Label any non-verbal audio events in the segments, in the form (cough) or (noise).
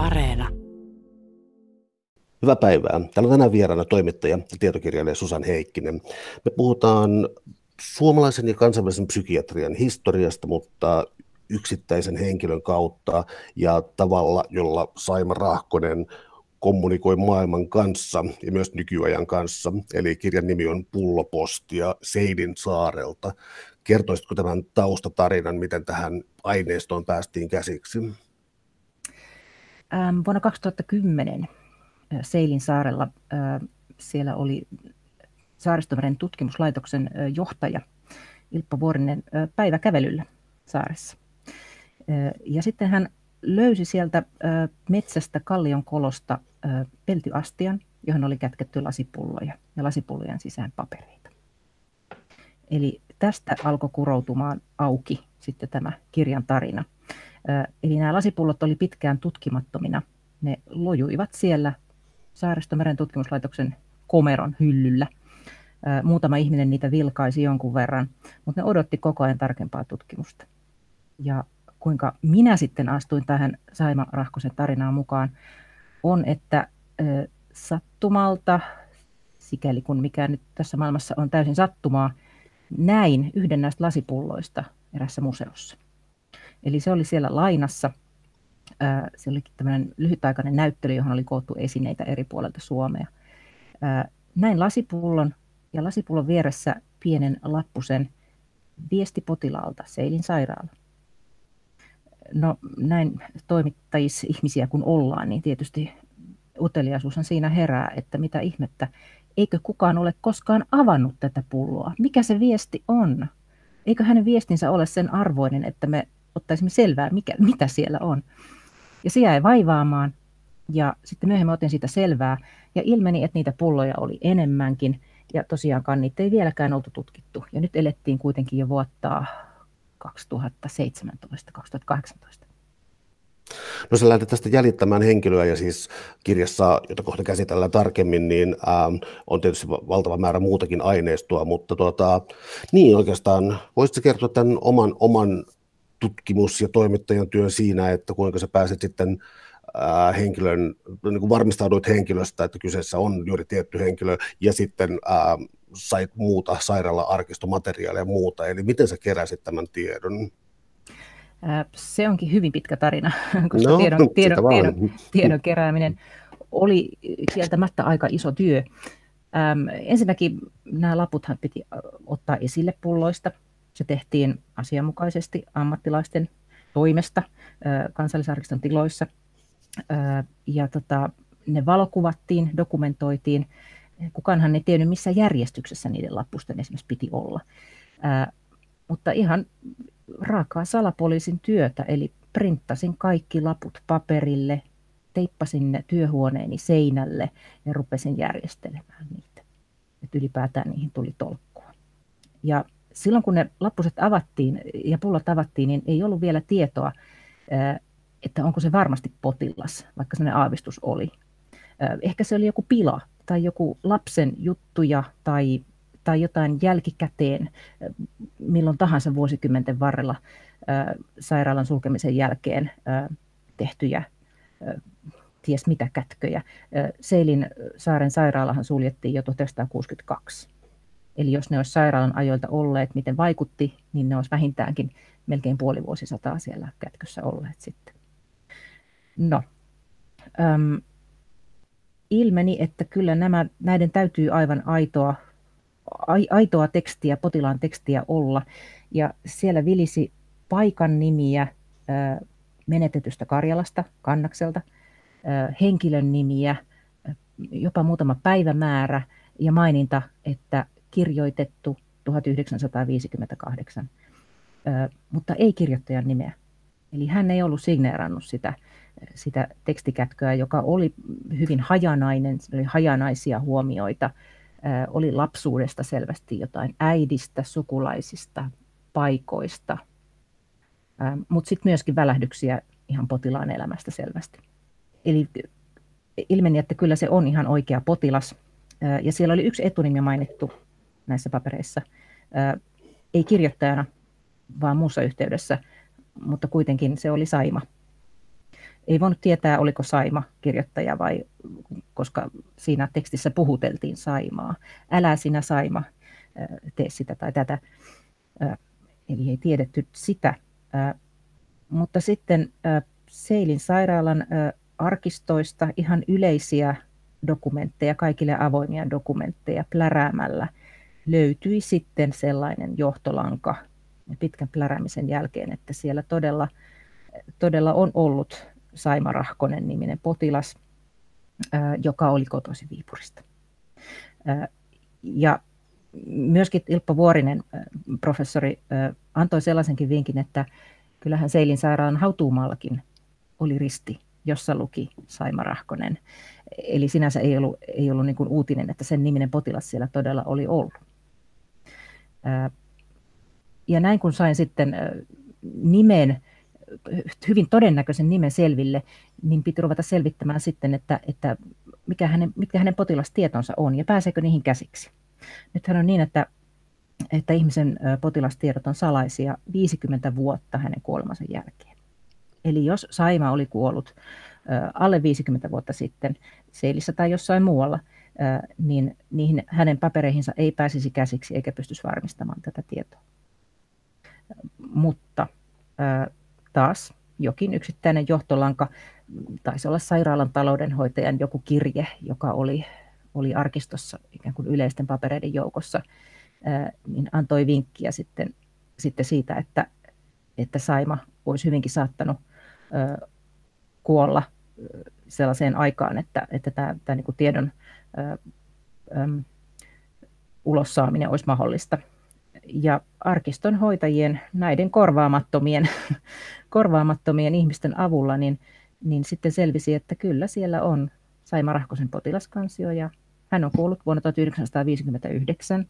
Areena. Hyvää päivää. Täällä on tänään vieraana toimittaja ja tietokirjailija Susan Heikkinen. Me puhutaan suomalaisen ja kansainvälisen psykiatrian historiasta, mutta yksittäisen henkilön kautta ja tavalla, jolla Saima Rahkonen kommunikoi maailman kanssa ja myös nykyajan kanssa. Eli kirjan nimi on Pullopostia Seidin saarelta. Kertoisitko tämän taustatarinan, miten tähän aineistoon päästiin käsiksi? Ähm, vuonna 2010 äh, Seilin saarella siellä oli Saaristomeren tutkimuslaitoksen johtaja Ilppo Vuorinen päiväkävelyllä saaressa. Ja sitten hän löysi sieltä metsästä kallion kolosta peltyastian, johon oli kätketty lasipulloja ja lasipullojen sisään papereita. Eli tästä alkoi kuroutumaan auki sitten tämä kirjan tarina. Eli nämä lasipullot oli pitkään tutkimattomina. Ne lojuivat siellä Saaristomeren tutkimuslaitoksen komeron hyllyllä. Muutama ihminen niitä vilkaisi jonkun verran, mutta ne odotti koko ajan tarkempaa tutkimusta. Ja kuinka minä sitten astuin tähän Saima Rahkosen tarinaan mukaan, on, että sattumalta, sikäli kun mikä nyt tässä maailmassa on täysin sattumaa, näin yhden näistä lasipulloista erässä museossa. Eli se oli siellä lainassa. Se oli tämmöinen lyhytaikainen näyttely, johon oli koottu esineitä eri puolilta Suomea. Näin lasipullon ja lasipullon vieressä pienen lappusen viesti potilaalta Seilin sairaala. No näin toimittajissa ihmisiä kun ollaan, niin tietysti uteliaisuushan siinä herää, että mitä ihmettä, eikö kukaan ole koskaan avannut tätä pulloa? Mikä se viesti on? Eikö hänen viestinsä ole sen arvoinen, että me ottaisimme selvää, mikä, mitä siellä on? Ja se jäi vaivaamaan ja sitten myöhemmin otin siitä selvää ja ilmeni, että niitä pulloja oli enemmänkin ja tosiaankaan niitä ei vieläkään oltu tutkittu. Ja nyt elettiin kuitenkin jo vuotta 2017-2018. No sä lähdet tästä jäljittämään henkilöä ja siis kirjassa, jota kohta käsitellään tarkemmin, niin ähm, on tietysti valtava määrä muutakin aineistoa, mutta tuota, niin oikeastaan voisitko kertoa tämän oman, oman tutkimus- ja toimittajan työn siinä, että kuinka sä pääset sitten henkilön, niin kuin varmistauduit henkilöstä, että kyseessä on juuri tietty henkilö, ja sitten äh, sait muuta sairaala-arkistomateriaalia ja muuta, eli miten sä keräsit tämän tiedon? Se onkin hyvin pitkä tarina, (laughs) koska no, tiedon, (laughs) tiedon, tiedon, tiedon kerääminen oli kieltämättä aika iso työ. Ähm, ensinnäkin nämä laputhan piti ottaa esille pulloista. Se tehtiin asianmukaisesti ammattilaisten toimesta kansallisarkiston tiloissa. Ja tota, ne valokuvattiin, dokumentoitiin. Kukaanhan ei tiennyt, missä järjestyksessä niiden lappusten esimerkiksi piti olla. Mutta ihan raakaa salapoliisin työtä, eli printtasin kaikki laput paperille, teippasin ne työhuoneeni seinälle ja rupesin järjestelemään niitä. Että ylipäätään niihin tuli tolkkua. Ja silloin kun ne lappuset avattiin ja pullot avattiin, niin ei ollut vielä tietoa, että onko se varmasti potilas, vaikka sellainen aavistus oli. Ehkä se oli joku pila tai joku lapsen juttuja tai tai jotain jälkikäteen milloin tahansa vuosikymmenten varrella sairaalan sulkemisen jälkeen tehtyjä ties mitä kätköjä. Seilin saaren sairaalahan suljettiin jo 1962. Eli jos ne olisi sairaalan ajoilta olleet, miten vaikutti, niin ne olisi vähintäänkin melkein puoli vuosisataa siellä kätkössä olleet sitten. No, äm, ilmeni, että kyllä nämä, näiden täytyy aivan aitoa aitoa tekstiä, potilaan tekstiä olla. Ja siellä vilisi paikan nimiä menetetystä Karjalasta, Kannakselta, henkilön nimiä, jopa muutama päivämäärä ja maininta, että kirjoitettu 1958, mutta ei kirjoittajan nimeä. Eli hän ei ollut signeerannut sitä, sitä tekstikätköä, joka oli hyvin hajanainen, oli hajanaisia huomioita, oli lapsuudesta selvästi jotain äidistä, sukulaisista, paikoista, mutta sitten myöskin välähdyksiä ihan potilaan elämästä selvästi. Eli ilmeni, että kyllä se on ihan oikea potilas. Ja siellä oli yksi etunimi mainittu näissä papereissa. Ei kirjoittajana, vaan muussa yhteydessä, mutta kuitenkin se oli Saima. ei voinut tietää, oliko Saima kirjoittaja vai, koska siinä tekstissä puhuteltiin Saimaa. Älä sinä Saima, tee sitä tai tätä. Eli ei tiedetty sitä. Mutta sitten Seilin sairaalan arkistoista ihan yleisiä dokumentteja, kaikille avoimia dokumentteja pläräämällä löytyi sitten sellainen johtolanka pitkän pläräämisen jälkeen, että siellä todella, todella on ollut Saima Rahkonen niminen potilas, joka oli kotoisin Viipurista. Ja myöskin Ilppo Vuorinen, professori, antoi sellaisenkin vinkin, että kyllähän Seilin sairaalan hautuumaallakin oli risti, jossa luki Saima Rahkonen. Eli sinänsä ei ollut, ei ollut niin uutinen, että sen niminen potilas siellä todella oli ollut. Ja näin kun sain sitten nimen, hyvin todennäköisen nimen selville, niin piti ruveta selvittämään sitten, että, että mikä hänen, mitkä hänen potilastietonsa on ja pääseekö niihin käsiksi. Nythän on niin, että, että ihmisen potilastiedot on salaisia 50 vuotta hänen kuolemansa jälkeen. Eli jos Saima oli kuollut alle 50 vuotta sitten Seilissä tai jossain muualla, niin niihin hänen papereihinsa ei pääsisi käsiksi eikä pystyisi varmistamaan tätä tietoa. Mutta taas jokin yksittäinen johtolanka, taisi olla sairaalan taloudenhoitajan joku kirje, joka oli, oli arkistossa ikään kuin yleisten papereiden joukossa, niin antoi vinkkiä sitten, sitten siitä, että, että Saima olisi hyvinkin saattanut kuolla sellaiseen aikaan, että, että tämä, tämä niin kuin tiedon ö, ulos saaminen olisi mahdollista. Ja arkiston hoitajien, näiden korvaamattomien, (laughs) korvaamattomien ihmisten avulla, niin, niin sitten selvisi, että kyllä siellä on Saima Rahkosen potilaskansio ja hän on kuollut vuonna 1959,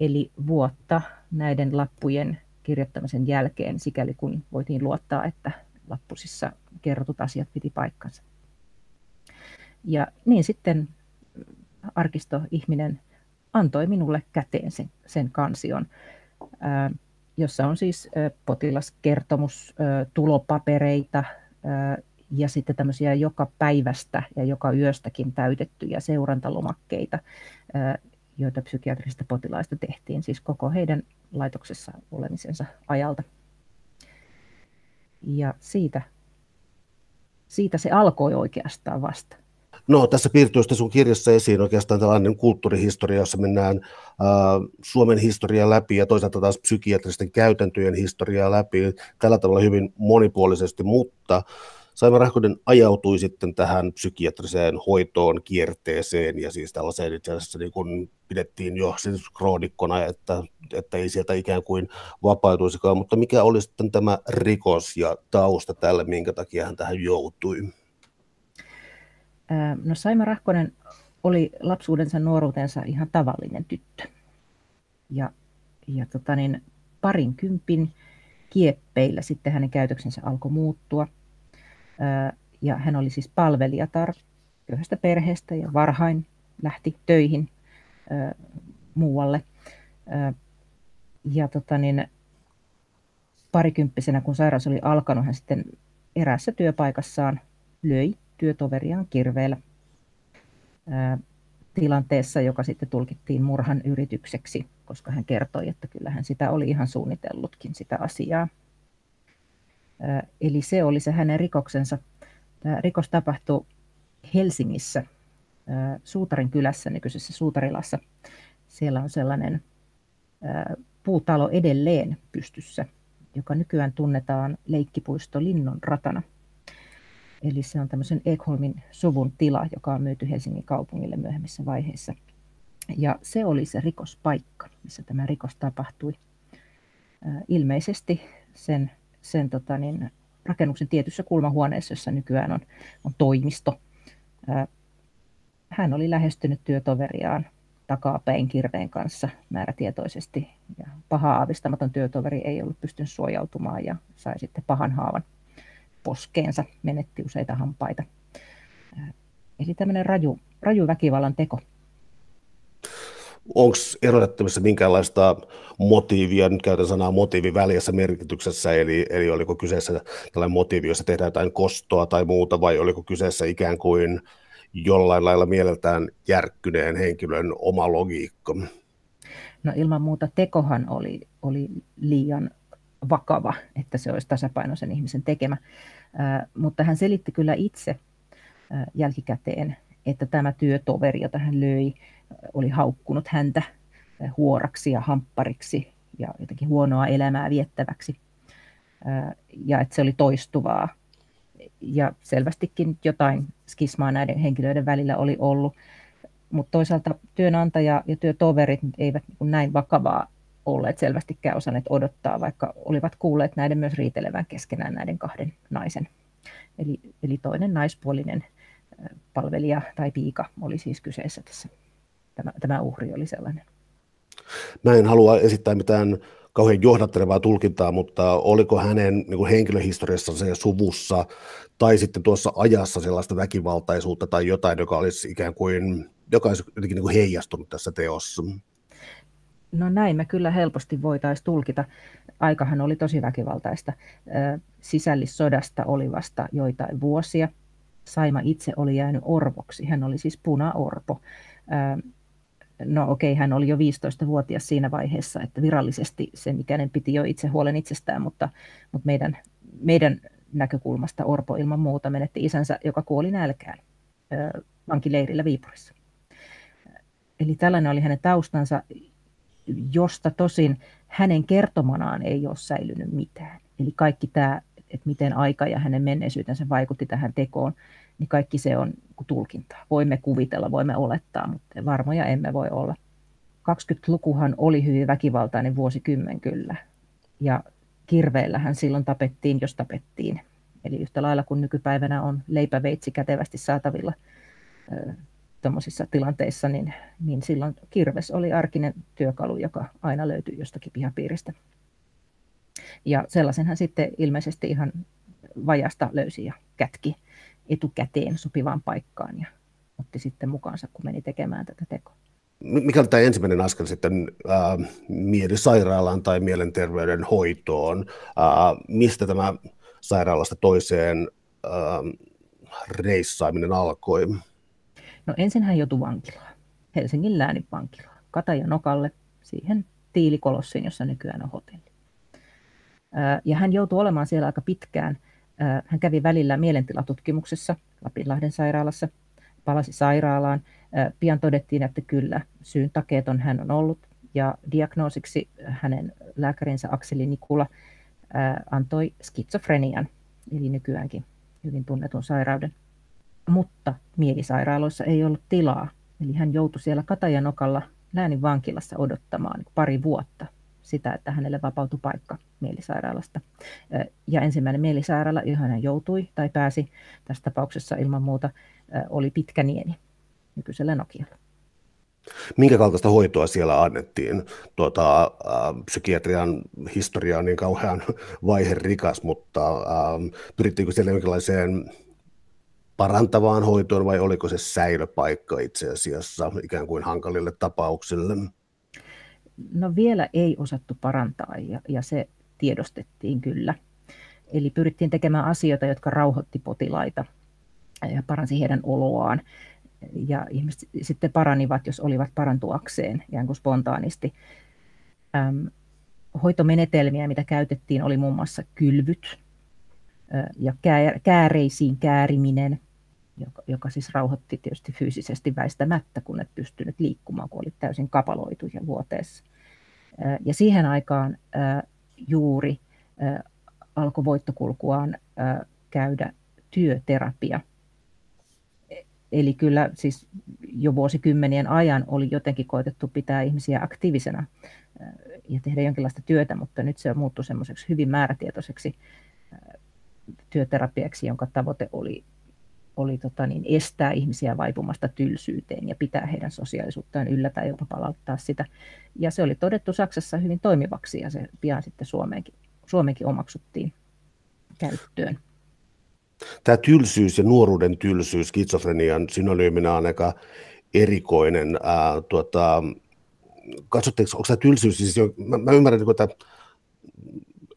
eli vuotta näiden lappujen kirjoittamisen jälkeen, sikäli kun voitiin luottaa, että lappusissa kerrotut asiat piti paikkansa. Ja niin sitten arkistoihminen antoi minulle käteen sen, sen kansion, jossa on siis potilaskertomus, tulopapereita ja sitten tämmöisiä joka päivästä ja joka yöstäkin täytettyjä seurantalomakkeita, joita psykiatrisista potilaista tehtiin, siis koko heidän laitoksessa olemisensa ajalta. Ja siitä, siitä se alkoi oikeastaan vasta. No tässä piirtyy sitten sun kirjassa esiin oikeastaan tällainen kulttuurihistoria, jossa mennään äh, Suomen historiaa läpi ja toisaalta taas psykiatristen käytäntöjen historiaa läpi tällä tavalla hyvin monipuolisesti, mutta Saima Rahkonen ajautui sitten tähän psykiatriseen hoitoon, kierteeseen ja siis tällaiseen itse asiassa niin kuin pidettiin jo siis kroonikkona, että, että ei sieltä ikään kuin vapautuisikaan, mutta mikä oli sitten tämä rikos ja tausta tälle, minkä takia hän tähän joutui? No Saima Rahkonen oli lapsuudensa, nuoruutensa ihan tavallinen tyttö. Ja, ja tota niin, parin kympin kieppeillä sitten hänen käytöksensä alkoi muuttua – ja hän oli siis palvelijatar köyhästä perheestä ja varhain lähti töihin muualle. Ja tota niin, parikymppisenä, kun sairaus oli alkanut, hän sitten erässä työpaikassaan löi työtoveriaan kirveellä tilanteessa, joka sitten tulkittiin murhan yritykseksi, koska hän kertoi, että kyllä hän sitä oli ihan suunnitellutkin sitä asiaa. Eli se oli se hänen rikoksensa. Tämä rikos tapahtui Helsingissä, Suutarin kylässä, nykyisessä Suutarilassa. Siellä on sellainen puutalo edelleen pystyssä, joka nykyään tunnetaan leikkipuisto Linnon ratana. Eli se on tämmöisen Ekholmin suvun tila, joka on myyty Helsingin kaupungille myöhemmissä vaiheissa. Ja se oli se rikospaikka, missä tämä rikos tapahtui. Ilmeisesti sen sen tota, niin, rakennuksen tietyssä kulmahuoneessa, jossa nykyään on, on toimisto. Hän oli lähestynyt työtoveriaan takapäin kirveen kanssa määrätietoisesti. Ja paha aavistamaton työtoveri ei ollut pystynyt suojautumaan ja sai sitten pahan haavan poskeensa, menetti useita hampaita. Eli tämmöinen raju, raju väkivallan teko. onko erotettavissa minkäänlaista motiivia, nyt käytän sanaa motiivi väliässä merkityksessä, eli, eli oliko kyseessä tällainen motiivi, jossa tehdään jotain kostoa tai muuta, vai oliko kyseessä ikään kuin jollain lailla mieleltään järkkyneen henkilön oma logiikka? No ilman muuta tekohan oli, oli liian vakava, että se olisi tasapainoisen ihmisen tekemä, mutta hän selitti kyllä itse jälkikäteen, että tämä työtoveri, jota hän löi, oli haukkunut häntä huoraksi ja hamppariksi ja jotenkin huonoa elämää viettäväksi. Ja että se oli toistuvaa. Ja selvästikin jotain skismaa näiden henkilöiden välillä oli ollut. Mutta toisaalta työnantaja ja työtoverit eivät niin näin vakavaa olleet selvästikään osanneet odottaa, vaikka olivat kuulleet näiden myös riitelevän keskenään näiden kahden naisen. Eli, eli toinen naispuolinen palvelija tai piika oli siis kyseessä tässä. Tämä, tämä uhri oli sellainen. Mä en halua esittää mitään kauhean johdattelevaa tulkintaa, mutta oliko hänen niin henkilöhistoriassa ja suvussa tai sitten tuossa ajassa sellaista väkivaltaisuutta tai jotain, joka olisi ikään kuin, joka olisi jotenkin niin kuin heijastunut tässä teossa? No näin me kyllä helposti voitaisiin tulkita. Aikahan oli tosi väkivaltaista. Sisällissodasta oli vasta joitain vuosia. Saima itse oli jäänyt orvoksi. Hän oli siis puna-orpo no okei, okay, hän oli jo 15-vuotias siinä vaiheessa, että virallisesti sen ikäinen piti jo itse huolen itsestään, mutta, mutta meidän, meidän näkökulmasta Orpo ilman muuta menetti isänsä, joka kuoli nälkään vankileirillä Viipurissa. Eli tällainen oli hänen taustansa, josta tosin hänen kertomanaan ei ole säilynyt mitään. Eli kaikki tämä, että miten aika ja hänen menneisyytensä vaikutti tähän tekoon, niin kaikki se on tulkintaa. Voimme kuvitella, voimme olettaa, mutta varmoja emme voi olla. 20-lukuhan oli hyvin väkivaltainen vuosikymmen kyllä. Ja kirveillähän silloin tapettiin, jos tapettiin. Eli yhtä lailla kuin nykypäivänä on leipäveitsi kätevästi saatavilla tuommoisissa tilanteissa, niin, niin silloin kirves oli arkinen työkalu, joka aina löytyi jostakin pihapiiristä. Ja sellaisenhan sitten ilmeisesti ihan vajasta löysi ja kätki etukäteen sopivaan paikkaan ja otti sitten mukaansa, kun meni tekemään tätä tekoa. Mikä oli tämä ensimmäinen askel sitten äh, mielisairaalaan tai mielenterveyden hoitoon? Äh, mistä tämä sairaalasta toiseen äh, reissaaminen alkoi? No ensin hän joutui vankilaan, Helsingin lääninvankilaan, Katajanokalle, siihen Tiilikolossiin, jossa nykyään on hotelli. Ja hän joutui olemaan siellä aika pitkään – hän kävi välillä mielentilatutkimuksessa Lapinlahden sairaalassa, palasi sairaalaan. Pian todettiin, että kyllä, syyn takeeton hän on ollut ja diagnoosiksi hänen lääkärinsä Akseli Nikula antoi skitsofrenian, eli nykyäänkin hyvin tunnetun sairauden. Mutta mielisairaaloissa ei ollut tilaa, eli hän joutui siellä Katajanokalla läänin vankilassa odottamaan pari vuotta sitä, että hänelle vapautui paikka mielisairaalasta. Ja ensimmäinen mielisairaala, johon hän joutui tai pääsi tässä tapauksessa ilman muuta, oli Pitkänieni nykyisellä Nokialla. Minkä kaltaista hoitoa siellä annettiin? Tuota, äh, psykiatrian historia on niin kauhean vaiherikas, mutta äh, pyrittiinkö siellä jonkinlaiseen parantavaan hoitoon vai oliko se säilöpaikka itse asiassa ikään kuin hankalille tapauksille? No vielä ei osattu parantaa ja, ja se tiedostettiin kyllä. Eli pyrittiin tekemään asioita, jotka rauhoitti potilaita ja paransi heidän oloaan. Ja ihmiset sitten paranivat, jos olivat parantuakseen ikään kuin spontaanisti. Ähm, hoitomenetelmiä, mitä käytettiin, oli muun muassa kylvyt ja kääreisiin kääriminen, joka, joka siis rauhoitti tietysti fyysisesti väistämättä, kun et pystynyt liikkumaan, kun oli täysin kapaloitu ja vuoteessa. Ja siihen aikaan juuri alkoi voittokulkuaan käydä työterapia. Eli kyllä siis jo vuosikymmenien ajan oli jotenkin koetettu pitää ihmisiä aktiivisena ja tehdä jonkinlaista työtä, mutta nyt se on muuttunut semmoiseksi hyvin määrätietoiseksi työterapiaksi, jonka tavoite oli oli tota niin, estää ihmisiä vaipumasta tylsyyteen ja pitää heidän sosiaalisuuttaan yllä tai jopa palauttaa sitä. Ja se oli todettu Saksassa hyvin toimivaksi ja se pian sitten Suomeenkin, Suomeenkin omaksuttiin käyttöön. Tämä tylsyys ja nuoruuden tylsyys skitsofrenian synonyyminä on aika erikoinen. Ää, tuota, katsotteko, onko tämä tylsyys, siis jo, mä, mä ymmärrän, että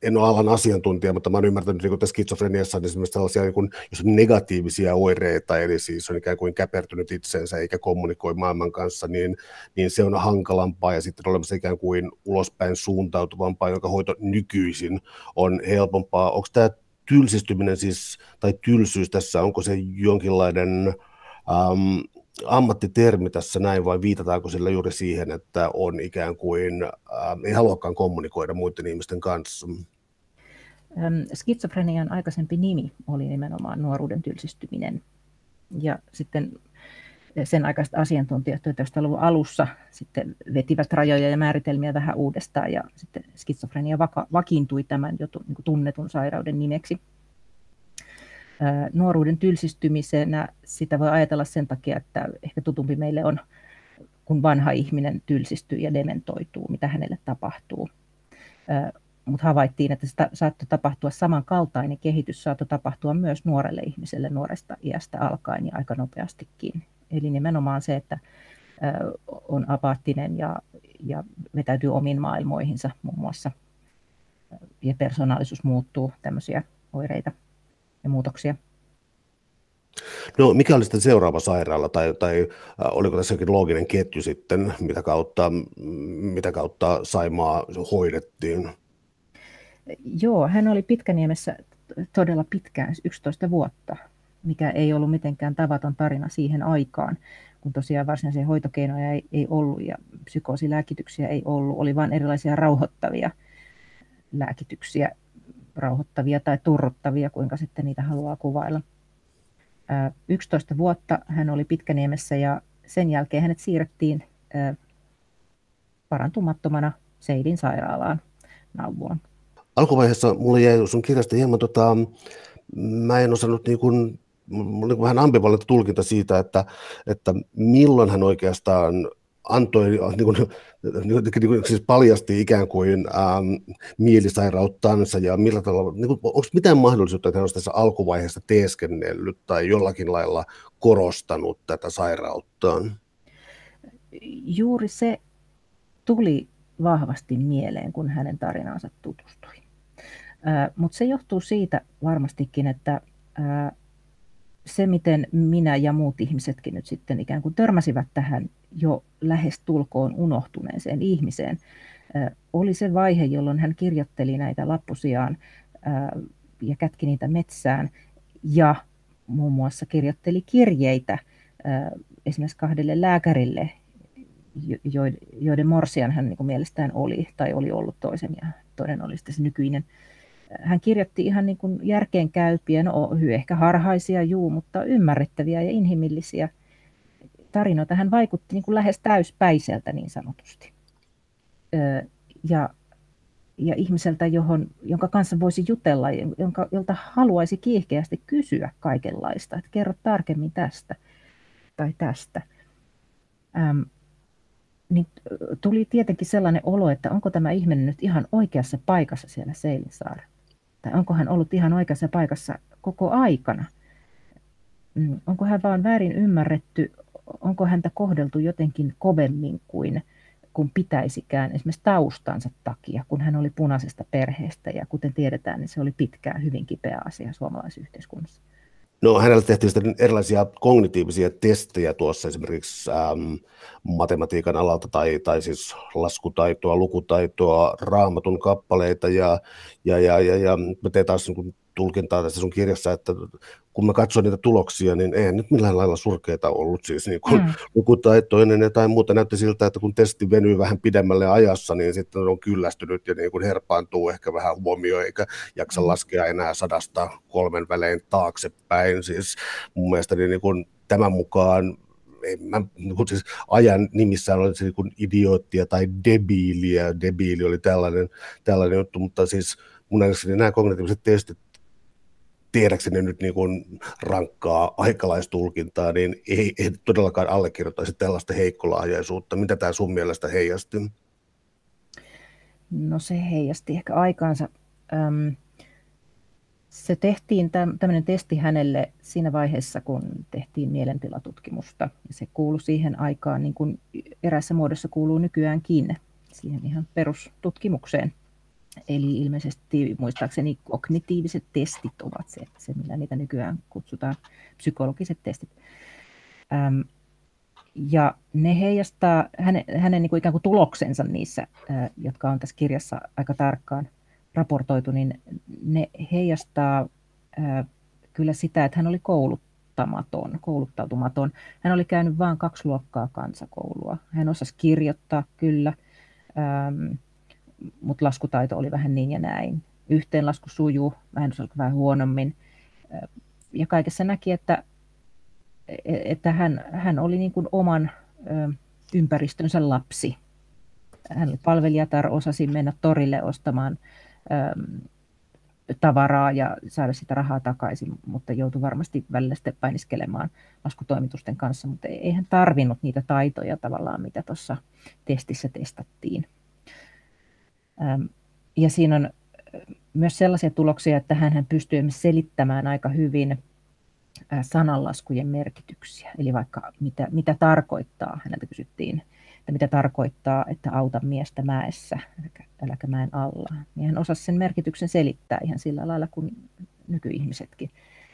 en ole alan asiantuntija, mutta olen ymmärtänyt niin että skitsofreniassa on esimerkiksi sellaisia niin kuin, jos negatiivisia oireita, eli siis on ikään kuin käpertynyt itseensä eikä kommunikoi maailman kanssa, niin, niin se on hankalampaa ja sitten olemassa ikään kuin ulospäin suuntautuvampaa, joka hoito nykyisin on helpompaa. Onko tämä tylsistyminen siis, tai tylsyys tässä, onko se jonkinlainen ähm, ammattitermi tässä näin vai viitataanko sillä juuri siihen, että on ikään kuin, äh, ei haluakaan kommunikoida muiden ihmisten kanssa? Skitsofrenian aikaisempi nimi oli nimenomaan nuoruuden tylsistyminen. Ja sitten sen aikaiset asiantuntijat 1900-luvun alussa sitten vetivät rajoja ja määritelmiä vähän uudestaan ja sitten skitsofrenia vaka- vakiintui tämän jo niin tunnetun sairauden nimeksi. Nuoruuden tylsistymisenä sitä voi ajatella sen takia, että ehkä tutumpi meille on, kun vanha ihminen tylsistyy ja dementoituu, mitä hänelle tapahtuu mutta havaittiin, että sitä saattoi tapahtua samankaltainen kehitys, saattoi tapahtua myös nuorelle ihmiselle nuoresta iästä alkaen ja aika nopeastikin. Eli nimenomaan se, että on apaattinen ja, ja vetäytyy omiin maailmoihinsa muun muassa, ja persoonallisuus muuttuu, tämmöisiä oireita ja muutoksia. No mikä oli sitten seuraava sairaala tai, tai oliko tässä jokin looginen ketju sitten, mitä kautta, mitä kautta Saimaa hoidettiin? Joo, hän oli Pitkäniemessä todella pitkään, 11 vuotta, mikä ei ollut mitenkään tavaton tarina siihen aikaan, kun tosiaan varsinaisia hoitokeinoja ei, ei ollut ja psykoosilääkityksiä ei ollut, oli vain erilaisia rauhoittavia lääkityksiä, rauhoittavia tai turruttavia, kuinka sitten niitä haluaa kuvailla. 11 vuotta hän oli Pitkäniemessä ja sen jälkeen hänet siirrettiin parantumattomana Seidin sairaalaan Nauvoon alkuvaiheessa mulle jäi sun kirjasta hieman, tota, mä en osannut niin kuin, mulla oli vähän ambivalentti tulkinta siitä, että, että milloin hän oikeastaan antoi, niin kuin, niin kuin, siis paljasti ikään kuin ähm, mielisairauttansa ja millä tavalla, niin kuin, onko mitään mahdollisuutta, että hän olisi tässä alkuvaiheessa teeskennellyt tai jollakin lailla korostanut tätä sairauttaan? Juuri se tuli vahvasti mieleen, kun hänen tarinaansa tutustui. Mutta se johtuu siitä varmastikin, että se, miten minä ja muut ihmisetkin nyt sitten ikään kuin törmäsivät tähän jo lähes tulkoon unohtuneeseen ihmiseen, oli se vaihe, jolloin hän kirjoitteli näitä lappusiaan ja kätki niitä metsään ja muun muassa kirjoitteli kirjeitä esimerkiksi kahdelle lääkärille, joiden morsian hän niin kuin mielestään oli tai oli ollut toisen ja toinen oli sitten se nykyinen. Hän kirjoitti ihan niin kuin järkeenkäypiä, no ehkä harhaisia juu, mutta ymmärrettäviä ja inhimillisiä tarinoita. Hän vaikutti niin kuin lähes täyspäiseltä niin sanotusti. Ja, ja ihmiseltä, johon, jonka kanssa voisi jutella, jonka, jolta haluaisi kiihkeästi kysyä kaikenlaista, että kerro tarkemmin tästä tai tästä. Ähm, niin tuli tietenkin sellainen olo, että onko tämä ihminen nyt ihan oikeassa paikassa siellä Seilinsaarella tai onko hän ollut ihan oikeassa paikassa koko aikana. Mm, onko hän vaan väärin ymmärretty, onko häntä kohdeltu jotenkin kovemmin kuin, kuin pitäisikään esimerkiksi taustansa takia, kun hän oli punaisesta perheestä ja kuten tiedetään, niin se oli pitkään hyvin kipeä asia suomalaisessa yhteiskunnassa. No hänellä tehtiin sitten erilaisia kognitiivisia testejä tuossa esimerkiksi ähm, matematiikan alalta tai, tai siis laskutaitoa, lukutaitoa, raamatun kappaleita ja, ja, ja, ja, ja mä teen taas niin tulkintaa tässä sun kirjassa, että kun mä katson niitä tuloksia, niin ei nyt millään lailla surkeita ollut. Siis niin kun mm. (laughs) lukutaitoinen ja tai muuta näytti siltä, että kun testi venyy vähän pidemmälle ajassa, niin sitten on kyllästynyt ja niin kun herpaantuu ehkä vähän huomioon, eikä jaksa mm. laskea enää sadasta kolmen välein taaksepäin. Siis mun mielestä niin kun tämän mukaan en mä niin siis ajan nimissään oli se niin idioottia tai debiiliä, debiili oli tällainen, tällainen juttu, mutta siis mun mielestä nämä kognitiiviset testit tiedäkseni nyt niin kuin rankkaa aikalaistulkintaa, niin ei, ei todellakaan allekirjoittaisi tällaista heikkolahjaisuutta. Mitä tämä sun mielestä heijasti? No se heijasti ehkä aikaansa. Öm, se tehtiin tämmöinen testi hänelle siinä vaiheessa, kun tehtiin mielentilatutkimusta. Se kuului siihen aikaan, niin kuin erässä muodossa kuuluu nykyäänkin, siihen ihan perustutkimukseen. Eli ilmeisesti muistaakseni kognitiiviset testit ovat se, se millä niitä nykyään kutsutaan, psykologiset testit. Ähm, ja ne heijastaa hänen, hänen niin kuin ikään kuin tuloksensa niissä, äh, jotka on tässä kirjassa aika tarkkaan raportoitu, niin ne heijastaa äh, kyllä sitä, että hän oli kouluttamaton, kouluttautumaton. Hän oli käynyt vain kaksi luokkaa kansakoulua. Hän osasi kirjoittaa kyllä, mutta laskutaito oli vähän niin ja näin. Yhteenlasku sujuu, vähän, vähän huonommin. Ja kaikessa näki, että, että hän, hän oli niin kuin oman ympäristönsä lapsi. Hän oli palvelijatar, osasi mennä torille ostamaan tavaraa ja saada sitä rahaa takaisin, mutta joutui varmasti välillä sitten painiskelemaan laskutoimitusten kanssa, mutta ei hän tarvinnut niitä taitoja tavallaan, mitä tuossa testissä testattiin. Ja siinä on myös sellaisia tuloksia, että hän pystyy selittämään aika hyvin sananlaskujen merkityksiä. Eli vaikka mitä, mitä tarkoittaa, häneltä kysyttiin, että mitä tarkoittaa, että auta miestä mäessä, äläkä mäen alla. Niin hän osasi sen merkityksen selittää ihan sillä lailla, kun nykyihmisetkin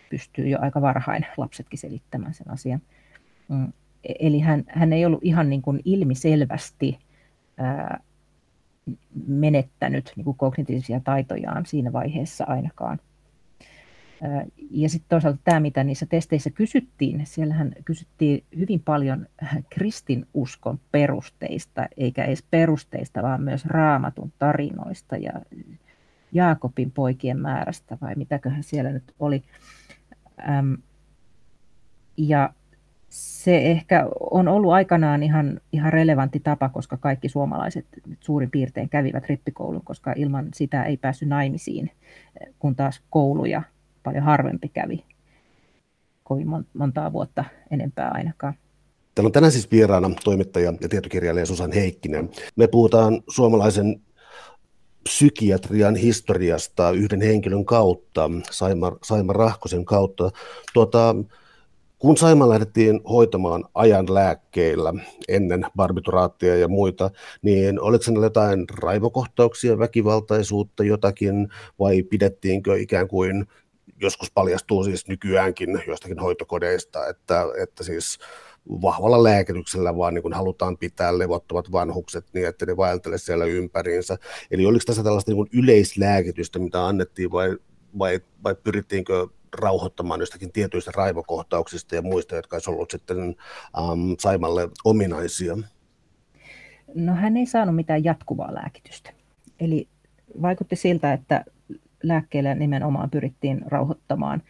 pystyy jo aika varhain lapsetkin selittämään sen asian. Mm, e-, eli hän, hän ei ollut ihan niin kuin ilmiselvästi ää, menettänyt niin kuin kognitiivisia taitojaan siinä vaiheessa ainakaan. Ja sitten toisaalta tämä, mitä niissä testeissä kysyttiin, siellähän kysyttiin hyvin paljon kristinuskon perusteista, eikä edes perusteista, vaan myös raamatun tarinoista ja Jaakobin poikien määrästä, vai mitäköhän siellä nyt oli. Ja se ehkä on ollut aikanaan ihan, ihan relevantti tapa, koska kaikki suomalaiset suurin piirtein kävivät rippikoulun, koska ilman sitä ei päässyt naimisiin, kun taas kouluja paljon harvempi kävi kovin montaa vuotta enempää ainakaan. Täällä on tänään siis vieraana toimittaja ja tietokirjailija Susan Heikkinen. Me puhutaan suomalaisen psykiatrian historiasta yhden henkilön kautta, Saima, Saima Rahkosen kautta. Tuota, kun Saimaa lähdettiin hoitamaan ajan lääkkeillä ennen barbituraattia ja muita, niin oliko sinulla jotain raivokohtauksia, väkivaltaisuutta, jotakin, vai pidettiinkö ikään kuin, joskus paljastuu siis nykyäänkin jostakin hoitokodeista, että, että siis vahvalla lääkityksellä vaan niin halutaan pitää levottomat vanhukset niin, että ne vaeltele siellä ympäriinsä. Eli oliko tässä tällaista niin yleislääkitystä, mitä annettiin, vai, vai, vai pyrittiinkö rauhoittamaan jostakin tietyistä raivokohtauksista ja muista, jotka olisi ollut sitten um, Saimalle ominaisia? No hän ei saanut mitään jatkuvaa lääkitystä. Eli vaikutti siltä, että lääkkeellä nimenomaan pyrittiin rauhoittamaan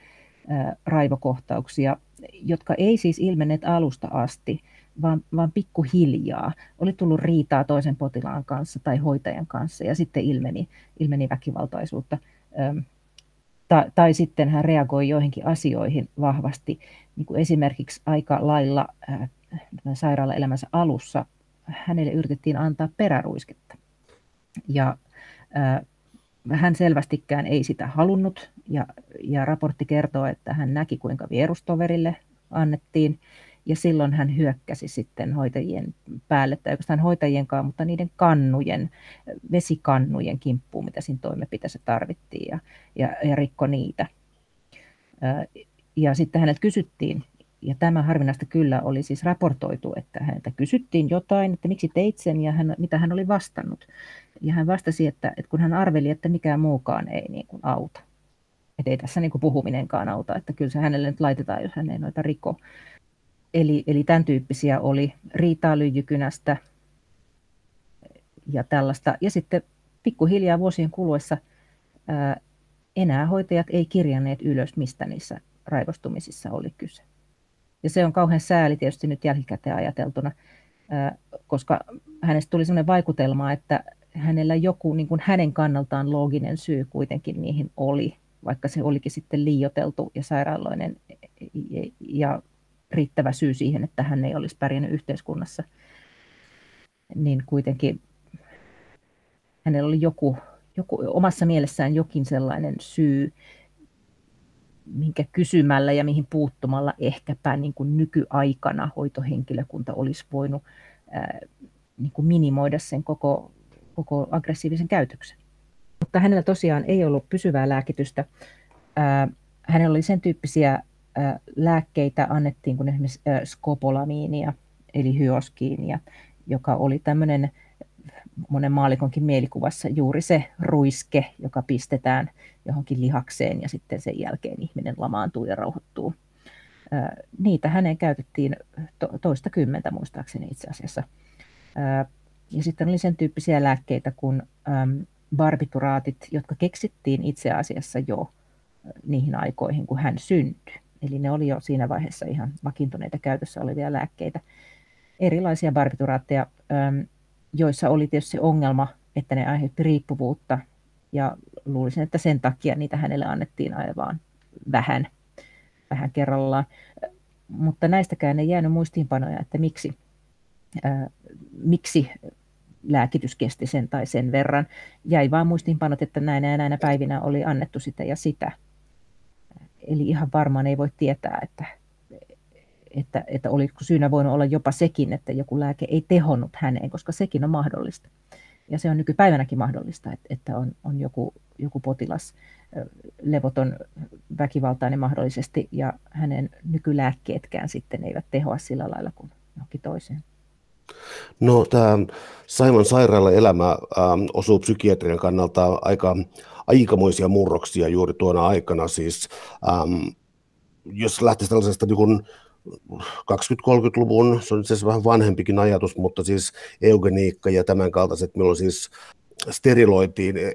ää, raivokohtauksia, jotka ei siis ilmenneet alusta asti, vaan, vaan pikkuhiljaa. Oli tullut riitaa toisen potilaan kanssa tai hoitajan kanssa ja sitten ilmeni, ilmeni väkivaltaisuutta ta, tai sitten hän reagoi joihinkin asioihin vahvasti, niin kuin esimerkiksi aika lailla äh, sairaalaelämänsä alussa hänelle yritettiin antaa peräruisketta. Ja äh, hän selvästikään ei sitä halunnut. Ja, ja raportti kertoo, että hän näki kuinka vierustoverille annettiin ja silloin hän hyökkäsi sitten hoitajien päälle, tai oikeastaan hoitajienkaan, mutta niiden kannujen, vesikannujen kimppuun, mitä siinä toimenpiteessä tarvittiin, ja, ja, ja rikko niitä. Ja sitten häneltä kysyttiin, ja tämä harvinaista kyllä oli siis raportoitu, että häneltä kysyttiin jotain, että miksi teit sen ja hän, mitä hän oli vastannut. Ja hän vastasi, että, että kun hän arveli, että mikään muukaan ei niin kuin auta. Että ei tässä niin kuin puhuminenkaan auta, että kyllä se hänelle nyt laitetaan, jos hän ei noita riko. Eli, eli tämän tyyppisiä oli riitaa lyijykynästä ja tällaista. Ja sitten pikkuhiljaa vuosien kuluessa ää, enää hoitajat ei kirjanneet ylös, mistä niissä raivostumisissa oli kyse. Ja se on kauhean sääli tietysti nyt jälkikäteen ajateltuna, ää, koska hänestä tuli sellainen vaikutelma, että hänellä joku niin kuin hänen kannaltaan looginen syy kuitenkin niihin oli, vaikka se olikin sitten liioteltu ja sairaaloinen ja riittävä syy siihen, että hän ei olisi pärjännyt yhteiskunnassa, niin kuitenkin hänellä oli joku, joku omassa mielessään jokin sellainen syy, minkä kysymällä ja mihin puuttumalla ehkäpä niin kuin nykyaikana hoitohenkilökunta olisi voinut ää, niin kuin minimoida sen koko, koko aggressiivisen käytöksen. Mutta hänellä tosiaan ei ollut pysyvää lääkitystä. Ää, hänellä oli sen tyyppisiä lääkkeitä, annettiin kuin esimerkiksi skopolamiinia, eli hyoskiinia, joka oli tämmöinen monen maalikonkin mielikuvassa juuri se ruiske, joka pistetään johonkin lihakseen ja sitten sen jälkeen ihminen lamaantuu ja rauhoittuu. Niitä hänen käytettiin to- toista kymmentä muistaakseni itse asiassa. Ja sitten oli sen tyyppisiä lääkkeitä kuin barbituraatit, jotka keksittiin itse asiassa jo niihin aikoihin, kun hän syntyi. Eli ne oli jo siinä vaiheessa ihan vakiintuneita käytössä olevia lääkkeitä. Erilaisia barbituraatteja joissa oli tietysti ongelma, että ne aiheutti riippuvuutta ja luulisin, että sen takia niitä hänelle annettiin aivan vähän, vähän kerrallaan. Mutta näistäkään ei jäänyt muistiinpanoja, että miksi, ää, miksi lääkitys kesti sen tai sen verran. Jäi vain muistiinpanot, että näinä ja näinä päivinä oli annettu sitä ja sitä. Eli ihan varmaan ei voi tietää, että että, että olisiko syynä voinut olla jopa sekin, että joku lääke ei tehonnut häneen, koska sekin on mahdollista. Ja se on nykypäivänäkin mahdollista, että, että on, on joku, joku potilas levoton väkivaltainen mahdollisesti ja hänen nykylääkkeetkään sitten eivät tehoa sillä lailla kuin johonkin toiseen. No tämä Simon sairaala elämä osuu psykiatrian kannalta aika aikamoisia murroksia juuri tuona aikana. Siis, ähm, jos lähtisi tällaisesta niin kuin 20-30-luvun, se on itse vähän vanhempikin ajatus, mutta siis eugeniikka ja tämän kaltaiset, milloin siis steriloitiin e,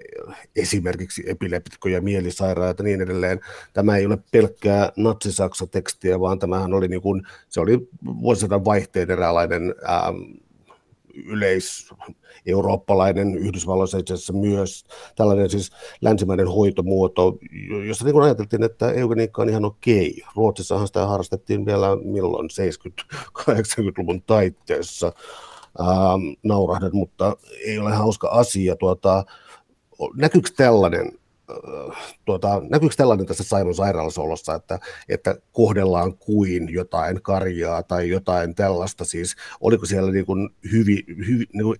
esimerkiksi epileptikkoja, mielisairaita ja niin edelleen. Tämä ei ole pelkkää natsisaksa-tekstiä, vaan tämähän oli, niin kuin, se oli vuosisadan vaihteen eräänlainen ähm, yleis eurooppalainen, Yhdysvalloissa itse asiassa myös tällainen siis länsimäinen hoitomuoto, jossa niin ajateltiin, että eugeniikka on ihan okei. Ruotsissahan sitä harrastettiin vielä milloin 70-80-luvun taitteessa. Ähm, naurahdan, mutta ei ole hauska asia. Tuota, näkyykö tällainen tuota, näkyykö tällainen tässä Saimon sairaalassa olossa, että, että kohdellaan kuin jotain karjaa tai jotain tällaista, siis oliko siellä niin kuin hyvi, hyvi, niin kuin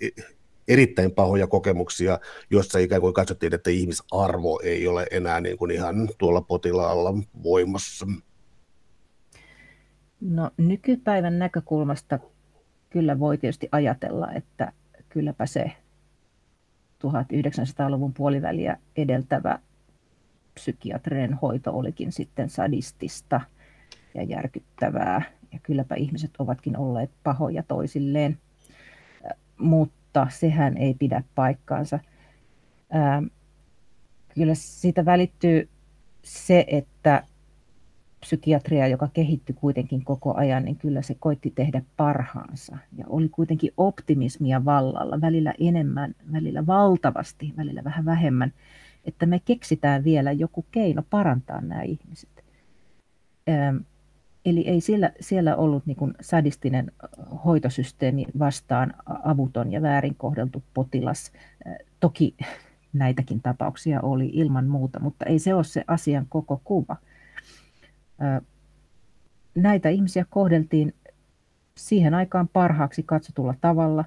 erittäin pahoja kokemuksia, joissa ikään kuin katsottiin, että ihmisarvo ei ole enää niin kuin ihan tuolla potilaalla voimassa? No nykypäivän näkökulmasta kyllä voi tietysti ajatella, että kylläpä se 1900-luvun puoliväliä edeltävä psykiatrinen hoito olikin sitten sadistista ja järkyttävää. Ja kylläpä ihmiset ovatkin olleet pahoja toisilleen, mutta sehän ei pidä paikkaansa. Kyllä siitä välittyy se, että psykiatria, joka kehittyi kuitenkin koko ajan, niin kyllä se koitti tehdä parhaansa. Ja oli kuitenkin optimismia vallalla, välillä enemmän, välillä valtavasti, välillä vähän vähemmän, että me keksitään vielä joku keino parantaa nämä ihmiset. Eli ei siellä, siellä ollut niin kuin sadistinen hoitosysteemi vastaan avuton ja väärin kohdeltu potilas. Toki (laughs) näitäkin tapauksia oli ilman muuta, mutta ei se ole se asian koko kuva näitä ihmisiä kohdeltiin siihen aikaan parhaaksi katsotulla tavalla.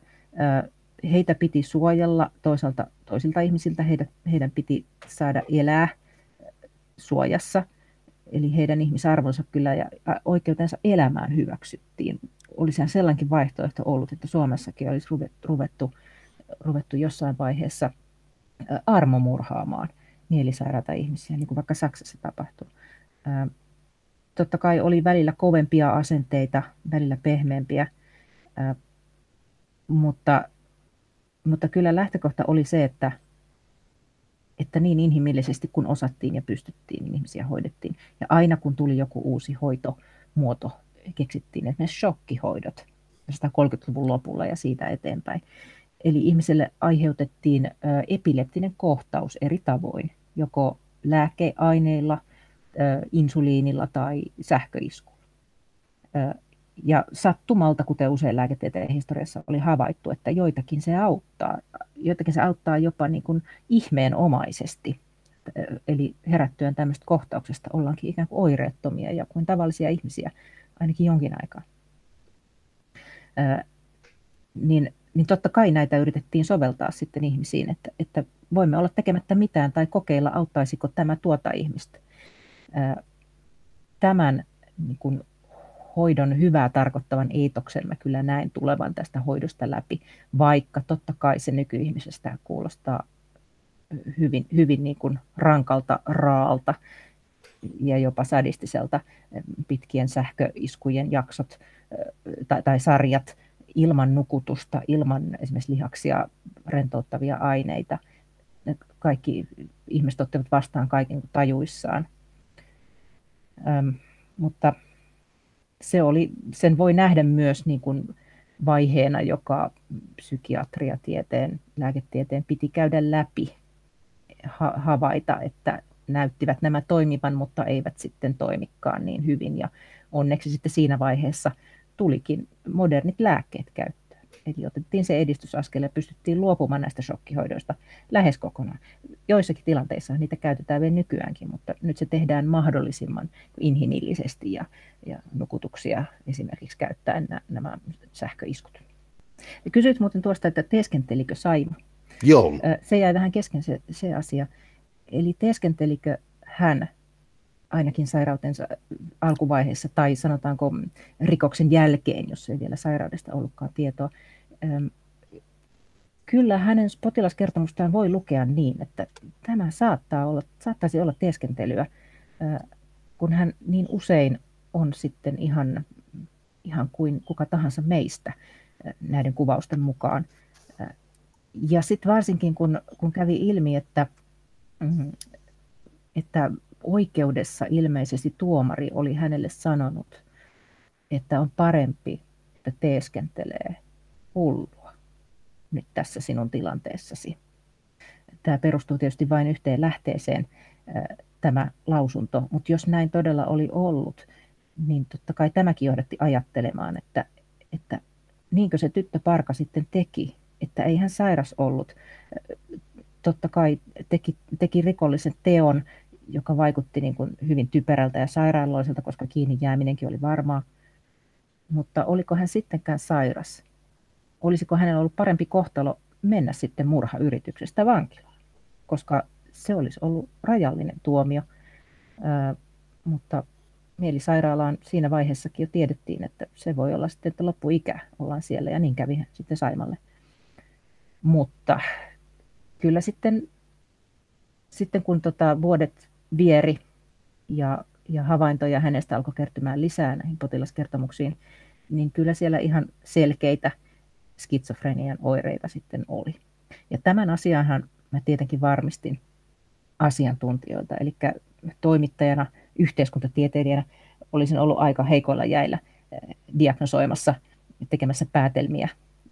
Heitä piti suojella toisaalta toisilta ihmisiltä, heidän, heidän piti saada elää suojassa, eli heidän ihmisarvonsa kyllä ja oikeutensa elämään hyväksyttiin. Olisihan sellainenkin vaihtoehto ollut, että Suomessakin olisi ruvettu, ruvettu jossain vaiheessa armomurhaamaan mielisairaita ihmisiä, niin kuin vaikka Saksassa tapahtui totta kai oli välillä kovempia asenteita, välillä pehmeämpiä, ää, mutta, mutta kyllä lähtökohta oli se, että, että niin inhimillisesti kun osattiin ja pystyttiin, niin ihmisiä hoidettiin. Ja aina kun tuli joku uusi hoitomuoto, keksittiin esimerkiksi shokkihoidot 130-luvun lopulla ja siitä eteenpäin. Eli ihmiselle aiheutettiin epileptinen kohtaus eri tavoin, joko lääkeaineilla – insuliinilla tai sähköiskulla. Ja sattumalta, kuten usein lääketieteen historiassa oli havaittu, että joitakin se auttaa. Joitakin se auttaa jopa niin kuin ihmeenomaisesti. Eli herättyään tämmöistä kohtauksesta ollaankin ikään kuin oireettomia ja kuin tavallisia ihmisiä ainakin jonkin aikaa. Niin, niin totta kai näitä yritettiin soveltaa sitten ihmisiin, että, että voimme olla tekemättä mitään tai kokeilla, auttaisiko tämä tuota ihmistä. Tämän niin kuin hoidon hyvää tarkoittavan eitoksen mä kyllä näen tulevan tästä hoidosta läpi, vaikka totta kai se nykyihmisestä kuulostaa hyvin, hyvin niin kuin rankalta, raalta ja jopa sadistiselta pitkien sähköiskujen jaksot tai, tai sarjat ilman nukutusta, ilman esimerkiksi lihaksia rentouttavia aineita. Kaikki ihmiset ottavat vastaan kaiken tajuissaan. Öm, mutta se oli, sen voi nähdä myös niin kuin vaiheena, joka psykiatriatieteen, lääketieteen piti käydä läpi, ha- havaita, että näyttivät nämä toimivan, mutta eivät sitten toimikaan niin hyvin. Ja onneksi sitten siinä vaiheessa tulikin modernit lääkkeet käyttöön. Eli otettiin se edistysaskel ja pystyttiin luopumaan näistä shokkihoidoista lähes kokonaan. Joissakin tilanteissa niitä käytetään vielä nykyäänkin, mutta nyt se tehdään mahdollisimman inhimillisesti ja, ja nukutuksia esimerkiksi käyttäen nämä sähköiskut. Ja kysyit muuten tuosta, että teeskentelikö Saima? Joo. Se jäi vähän kesken se, se asia. Eli teeskentelikö hän ainakin sairautensa alkuvaiheessa tai sanotaanko rikoksen jälkeen, jos ei vielä sairaudesta ollutkaan tietoa. Kyllä hänen potilaskertomustaan voi lukea niin, että tämä saattaa olla, saattaisi olla teeskentelyä, kun hän niin usein on sitten ihan, ihan kuin kuka tahansa meistä näiden kuvausten mukaan. Ja sitten varsinkin kun, kun kävi ilmi, että, mm, että oikeudessa ilmeisesti tuomari oli hänelle sanonut, että on parempi, että teeskentelee hullua nyt tässä sinun tilanteessasi. Tämä perustuu tietysti vain yhteen lähteeseen tämä lausunto, mutta jos näin todella oli ollut, niin totta kai tämäkin johdatti ajattelemaan, että, että niinkö se tyttö Parka sitten teki, että ei hän sairas ollut. Totta kai teki, teki rikollisen teon, joka vaikutti niin kuin hyvin typerältä ja sairaaloiselta, koska kiinni jääminenkin oli varmaa. Mutta oliko hän sittenkään sairas? Olisiko hänellä ollut parempi kohtalo mennä sitten murhayrityksestä vankilaan? Koska se olisi ollut rajallinen tuomio, Ää, mutta mielisairaalaan siinä vaiheessakin jo tiedettiin, että se voi olla sitten, että loppuikä ollaan siellä ja niin kävi sitten Saimalle. Mutta kyllä sitten, sitten kun tota vuodet vieri ja, ja havaintoja hänestä alkoi kertymään lisää näihin potilaskertomuksiin, niin kyllä siellä ihan selkeitä skitsofrenian oireita sitten oli. Ja tämän asianhan mä tietenkin varmistin asiantuntijoilta, eli toimittajana, yhteiskuntatieteilijänä olisin ollut aika heikoilla jäillä eh, diagnosoimassa, tekemässä päätelmiä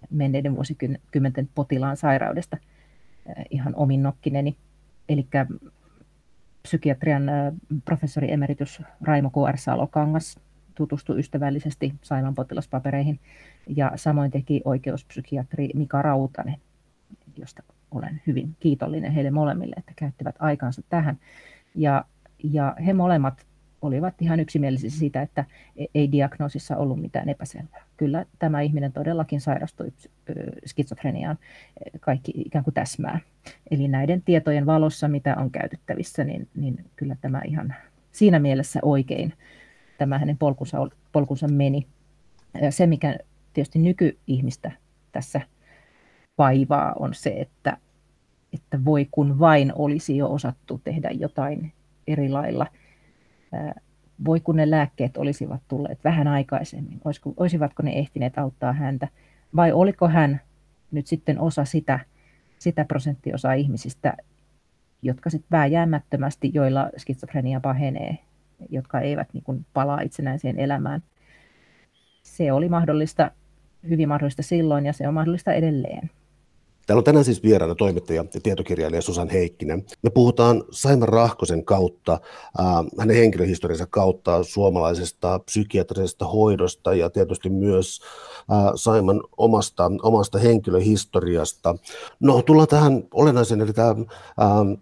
menneiden vuosikymmenten potilaan sairaudesta eh, ihan omin nokkineni. Eli psykiatrian professori emeritus Raimo K.R. Salokangas tutustui ystävällisesti Saiman potilaspapereihin ja samoin teki oikeuspsykiatri Mika Rautanen, josta olen hyvin kiitollinen heille molemmille, että käyttivät aikansa tähän. Ja, ja he molemmat olivat ihan yksimielisiä siitä, että e-, ei diagnoosissa ollut mitään epäselvää. Kyllä tämä ihminen todellakin sairastui skitsofreniaan kaikki ikään kuin täsmää. Eli näiden tietojen valossa, mitä on käytettävissä, niin, niin kyllä tämä ihan siinä mielessä oikein tämä hänen polkunsa, polkunsa meni. Se, mikä tietysti nykyihmistä tässä vaivaa, on se, että, että voi kun vain olisi jo osattu tehdä jotain eri lailla – voi kun ne lääkkeet olisivat tulleet vähän aikaisemmin, olisivatko ne ehtineet auttaa häntä, vai oliko hän nyt sitten osa sitä, sitä prosenttiosaa ihmisistä, jotka sitten vääjäämättömästi, joilla skitsofrenia pahenee, jotka eivät niin kuin palaa itsenäiseen elämään. Se oli mahdollista, hyvin mahdollista silloin ja se on mahdollista edelleen. Täällä on tänään siis vieraana toimittaja ja tietokirjailija Susan Heikkinen. Me puhutaan Saiman Rahkosen kautta, hänen henkilöhistoriansa kautta suomalaisesta psykiatrisesta hoidosta ja tietysti myös Saiman omasta, omasta henkilöhistoriasta. No tullaan tähän olennaisen, eli tämä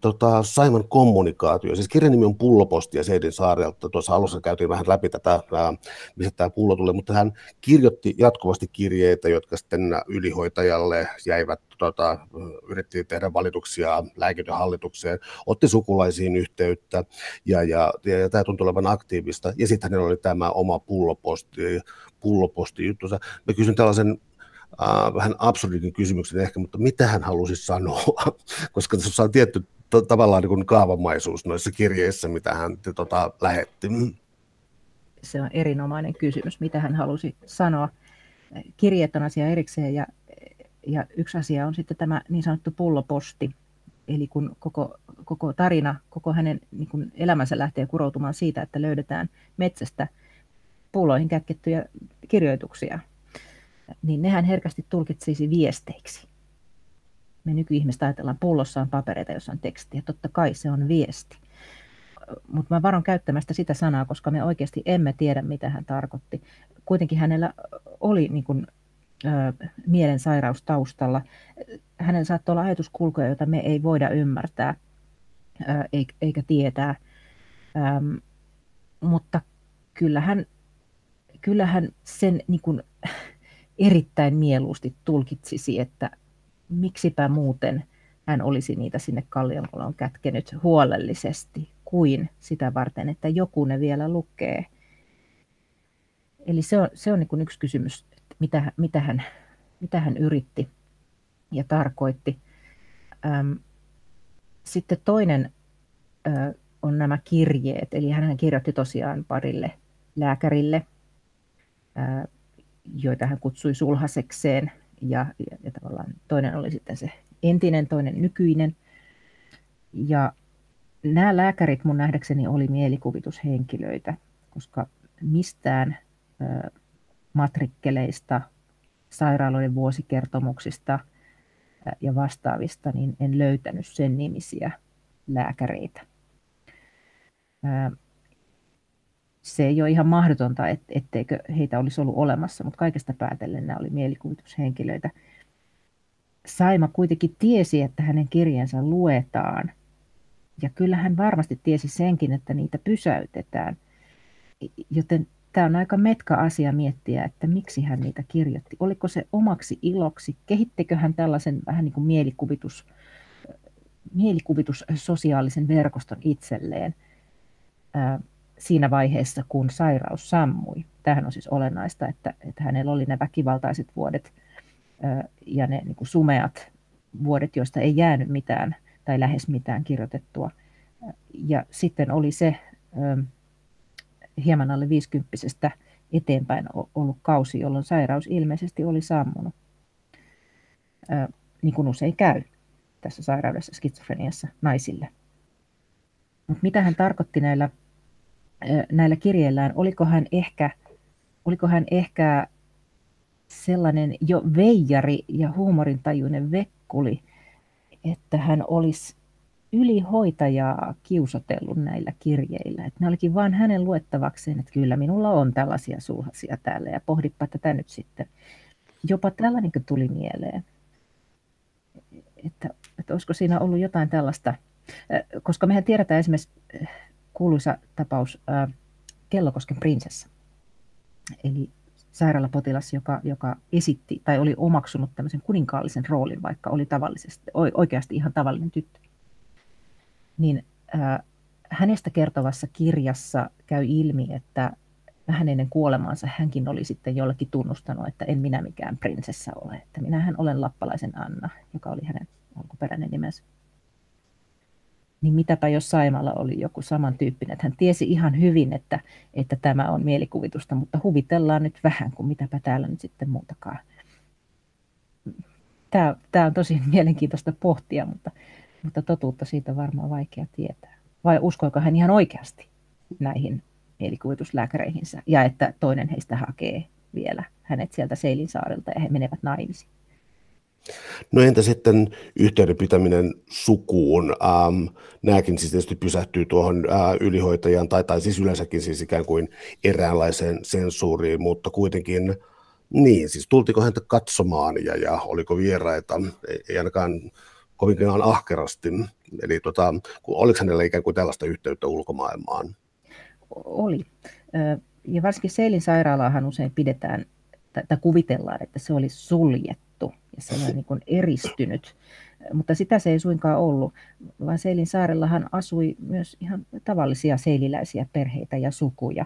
tota, Saiman kommunikaatio. Siis kirjan nimi on Pulloposti ja Seidin saarelta. Tuossa alussa käytiin vähän läpi tätä, äh, mistä tämä pullo tulee, mutta hän kirjoitti jatkuvasti kirjeitä, jotka sitten ylihoitajalle jäivät tota, yritti tehdä valituksia lääkintöhallitukseen, otti sukulaisiin yhteyttä ja, ja, ja, ja tämä tuntui olevan aktiivista. Ja sitten hänellä oli tämä oma pulloposti, pulloposti juttunsa. Mä kysyn tällaisen äh, vähän absurdin kysymyksen ehkä, mutta mitä hän halusi sanoa, (laughs) koska tässä on tietty to, tavallaan niin kaavamaisuus noissa kirjeissä, mitä hän tota, lähetti. Se on erinomainen kysymys, mitä hän halusi sanoa. Kirjeet on asia erikseen ja ja yksi asia on sitten tämä niin sanottu pulloposti, eli kun koko, koko tarina, koko hänen niin kuin elämänsä lähtee kuroutumaan siitä, että löydetään metsästä pulloihin kätkettyjä kirjoituksia, niin nehän herkästi tulkitsisi viesteiksi. Me nykyihmiset ajatellaan, pullossa on papereita, jossa on tekstiä. Totta kai se on viesti. Mutta mä varon käyttämästä sitä sanaa, koska me oikeasti emme tiedä, mitä hän tarkoitti. Kuitenkin hänellä oli niin kuin mielensairaus taustalla. Hänellä saattoi olla ajatuskulkuja, joita me ei voida ymmärtää eikä tietää. mutta kyllähän, kyllähän sen niin kuin erittäin mieluusti tulkitsisi, että miksipä muuten hän olisi niitä sinne on kätkenyt huolellisesti kuin sitä varten, että joku ne vielä lukee. Eli se on, se on niin kuin yksi kysymys mitä, mitä, hän, mitä hän yritti ja tarkoitti. Sitten toinen on nämä kirjeet, eli hän kirjoitti tosiaan parille lääkärille, joita hän kutsui sulhasekseen, ja, ja, ja tavallaan toinen oli sitten se entinen, toinen nykyinen. Ja nämä lääkärit mun nähdäkseni oli mielikuvitushenkilöitä, koska mistään matrikkeleista, sairaaloiden vuosikertomuksista ja vastaavista, niin en löytänyt sen nimisiä lääkäreitä. Se ei ole ihan mahdotonta, etteikö heitä olisi ollut olemassa, mutta kaikesta päätellen nämä oli mielikuvitushenkilöitä. Saima kuitenkin tiesi, että hänen kirjansa luetaan. Ja kyllä hän varmasti tiesi senkin, että niitä pysäytetään. Joten tämä on aika metka asia miettiä, että miksi hän niitä kirjoitti. Oliko se omaksi iloksi? Kehittikö hän tällaisen vähän niin kuin mielikuvitus, mielikuvitus sosiaalisen verkoston itselleen ää, siinä vaiheessa, kun sairaus sammui? Tähän on siis olennaista, että, että hänellä oli ne väkivaltaiset vuodet ää, ja ne niin kuin sumeat vuodet, joista ei jäänyt mitään tai lähes mitään kirjoitettua. Ja sitten oli se hieman alle 50 eteenpäin ollut kausi, jolloin sairaus ilmeisesti oli sammunut, niin kuin usein käy tässä sairaudessa, skitsofreniassa naisille. Mutta mitä hän tarkoitti näillä, näillä kirjeillään? Oliko hän ehkä, oliko hän ehkä sellainen jo veijari ja huumorintajuinen vekkuli, että hän olisi ylihoitajaa kiusotellut näillä kirjeillä. Että ne olikin vain hänen luettavakseen, että kyllä minulla on tällaisia sulhasia täällä ja pohdippa tätä nyt sitten. Jopa tällainen tuli mieleen, että, että olisiko siinä ollut jotain tällaista, koska mehän tiedetään esimerkiksi kuuluisa tapaus Kellokosken prinsessa. Eli sairaalapotilas, joka, joka esitti tai oli omaksunut tämmöisen kuninkaallisen roolin, vaikka oli tavallisesti, oikeasti ihan tavallinen tyttö niin äh, hänestä kertovassa kirjassa käy ilmi, että vähän ennen kuolemaansa hänkin oli sitten jollekin tunnustanut, että en minä mikään prinsessa ole, että minähän olen lappalaisen Anna, joka oli hänen alkuperäinen nimensä. Niin mitäpä jos Saimalla oli joku samantyyppinen, että hän tiesi ihan hyvin, että, että tämä on mielikuvitusta, mutta huvitellaan nyt vähän, kun mitäpä täällä nyt sitten muutakaan. Tämä, tämä on tosi (laughs) mielenkiintoista pohtia, mutta mutta totuutta siitä on varmaan vaikea tietää. Vai uskoiko hän ihan oikeasti näihin mielikuvituslääkäreihinsä ja että toinen heistä hakee vielä hänet sieltä Seilin saarelta ja he menevät naimisiin? No entä sitten yhteyden pitäminen sukuun? Ähm, nämäkin siis tietysti pysähtyy tuohon äh, ylihoitajan tai, tai siis yleensäkin siis ikään kuin eräänlaiseen sensuuriin, mutta kuitenkin niin, siis tultiko häntä katsomaan ja, ja oliko vieraita, ei, ei ainakaan kovinkaan ahkerasti. Eli tota, oliko hänellä ikään kuin tällaista yhteyttä ulkomaailmaan? Oli. Ja varsinkin Seilin sairaalaahan usein pidetään, tai kuvitellaan, että se oli suljettu ja se oli niin eristynyt. Mutta sitä se ei suinkaan ollut, vaan Seilin saarellahan asui myös ihan tavallisia seililäisiä perheitä ja sukuja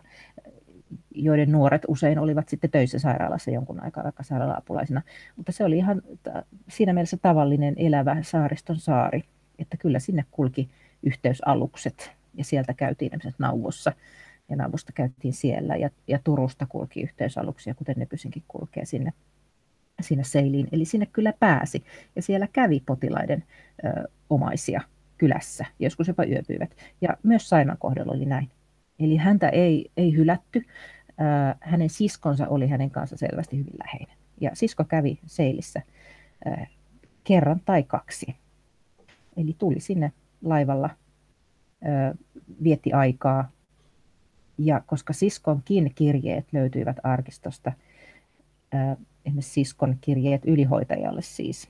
joiden nuoret usein olivat sitten töissä sairaalassa jonkun aikaa vaikka sairaala-apulaisina. Mutta se oli ihan siinä mielessä tavallinen elävä saariston saari, että kyllä sinne kulki yhteysalukset ja sieltä käytiin nauvossa ja nauvosta käytiin siellä ja, ja Turusta kulki yhteysaluksia, kuten nykyisinkin kulkee sinne, sinne seiliin. Eli sinne kyllä pääsi ja siellä kävi potilaiden ö, omaisia kylässä, joskus jopa yöpyivät. Ja myös Saiman kohdalla oli näin. Eli häntä ei, ei hylätty. Hänen siskonsa oli hänen kanssa selvästi hyvin läheinen. Ja sisko kävi Seilissä kerran tai kaksi. Eli tuli sinne laivalla, vietti aikaa. Ja koska siskonkin kirjeet löytyivät arkistosta, esimerkiksi siskon kirjeet ylihoitajalle siis,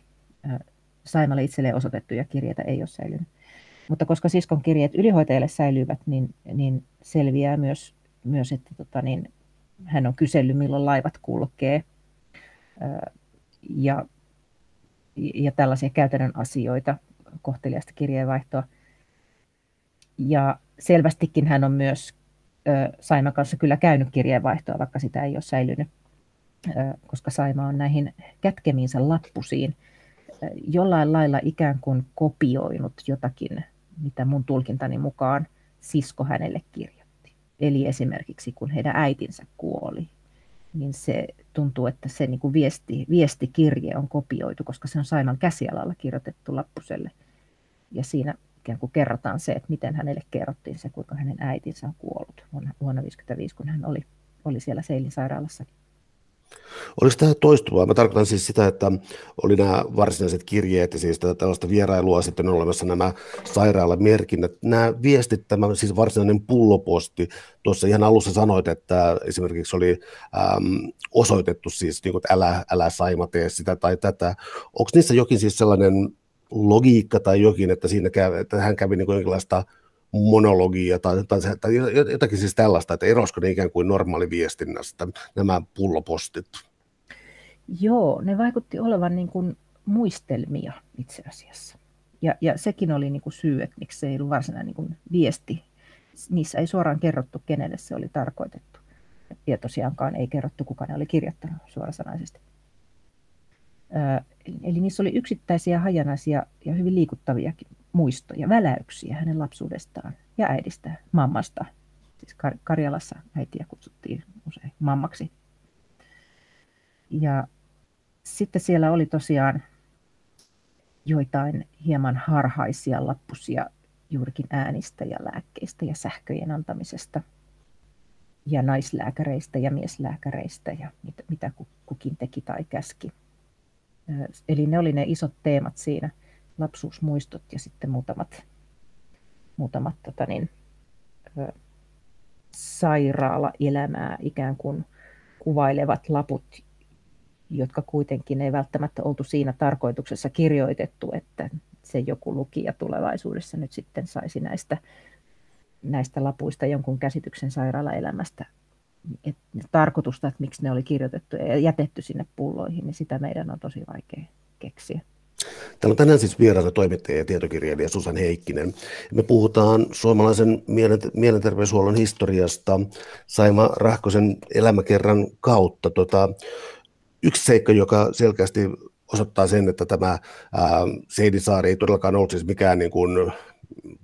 Saimalle itselleen osoitettuja kirjeitä ei ole säilynyt mutta koska siskon kirjeet ylihoitajalle säilyvät, niin, niin selviää myös, myös että tota, niin, hän on kysellyt, milloin laivat kulkee. Ja, ja tällaisia käytännön asioita, kohteliasta kirjeenvaihtoa. Ja selvästikin hän on myös Saima kanssa kyllä käynyt kirjeenvaihtoa, vaikka sitä ei ole säilynyt, koska Saima on näihin kätkemiinsä lappusiin jollain lailla ikään kuin kopioinut jotakin mitä mun tulkintani mukaan sisko hänelle kirjoitti. Eli esimerkiksi kun heidän äitinsä kuoli, niin se tuntuu, että se niin kuin viesti, viestikirje on kopioitu, koska se on Saiman käsialalla kirjoitettu lappuselle. Ja siinä ikään kuin kerrotaan se, että miten hänelle kerrottiin se, kuinka hänen äitinsä on kuollut vuonna 1955, kun hän oli, oli siellä Seilin sairaalassa Oliko tämä toistuvaa? Mä tarkoitan siis sitä, että oli nämä varsinaiset kirjeet ja siis tällaista vierailua, sitten on olemassa nämä sairaalamerkinnät. Nämä viestit, tämä siis varsinainen pulloposti, tuossa ihan alussa sanoit, että esimerkiksi oli äm, osoitettu siis, niin kuin, että älä, älä Saima tee sitä tai tätä. Onko niissä jokin siis sellainen logiikka tai jokin, että, siinä käy, että hän kävi niin jonkinlaista monologia tai, tai, tai jotakin siis tällaista, että erosko ne ikään kuin normaaliviestinnästä nämä pullopostit? Joo, ne vaikutti olevan niin kuin muistelmia itse asiassa. Ja, ja sekin oli niin kuin syy, että miksi se ei ollut varsinainen niin kuin viesti. Niissä ei suoraan kerrottu, kenelle se oli tarkoitettu. Ja tosiaankaan ei kerrottu, kuka ne oli kirjoittanut suorasanaisesti. Eli niissä oli yksittäisiä hajanaisia ja hyvin liikuttaviakin muistoja, väläyksiä hänen lapsuudestaan ja äidistä, mammasta. Siis Kar- Karjalassa äitiä kutsuttiin usein mammaksi. Ja sitten siellä oli tosiaan joitain hieman harhaisia lappusia juurikin äänistä ja lääkkeistä ja sähköjen antamisesta ja naislääkäreistä ja mieslääkäreistä ja mitä, mitä kukin teki tai käski. Eli ne oli ne isot teemat siinä – lapsuusmuistot ja sitten muutamat, muutamat tota niin, sairaalaelämää ikään kuin kuvailevat laput, jotka kuitenkin ei välttämättä oltu siinä tarkoituksessa kirjoitettu, että se joku lukija tulevaisuudessa nyt sitten saisi näistä, näistä lapuista jonkun käsityksen sairaalaelämästä. Et tarkoitusta, että miksi ne oli kirjoitettu ja jätetty sinne pulloihin, niin sitä meidän on tosi vaikea keksiä. Täällä on tänään siis vieraana toimittaja ja tietokirjailija Susan Heikkinen. Me puhutaan suomalaisen mielenterveyshuollon historiasta Saima Rahkosen elämäkerran kautta. Tota, yksi seikka, joka selkeästi osoittaa sen, että tämä ää, Seidisaari ei todellakaan ollut siis mikään niin kuin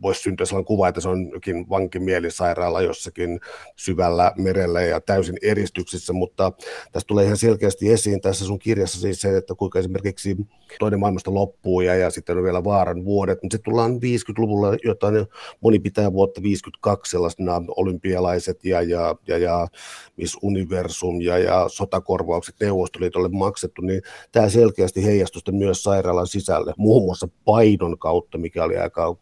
voisi syntyä sellainen kuva, että se on jokin vankimielisairaala jossakin syvällä merellä ja täysin eristyksissä, mutta tässä tulee ihan selkeästi esiin tässä sun kirjassa siis se, että kuinka esimerkiksi toinen maailmasta loppuu ja, ja sitten on vielä vaaran vuodet, mutta sitten tullaan 50-luvulla jotain, moni pitää vuotta 52 sellaisena olympialaiset ja, ja, ja, ja Miss Universum ja, ja sotakorvaukset Neuvostoliitolle maksettu, niin tämä selkeästi heijastusta myös sairaalan sisälle, muun muassa paidon kautta, mikä oli aika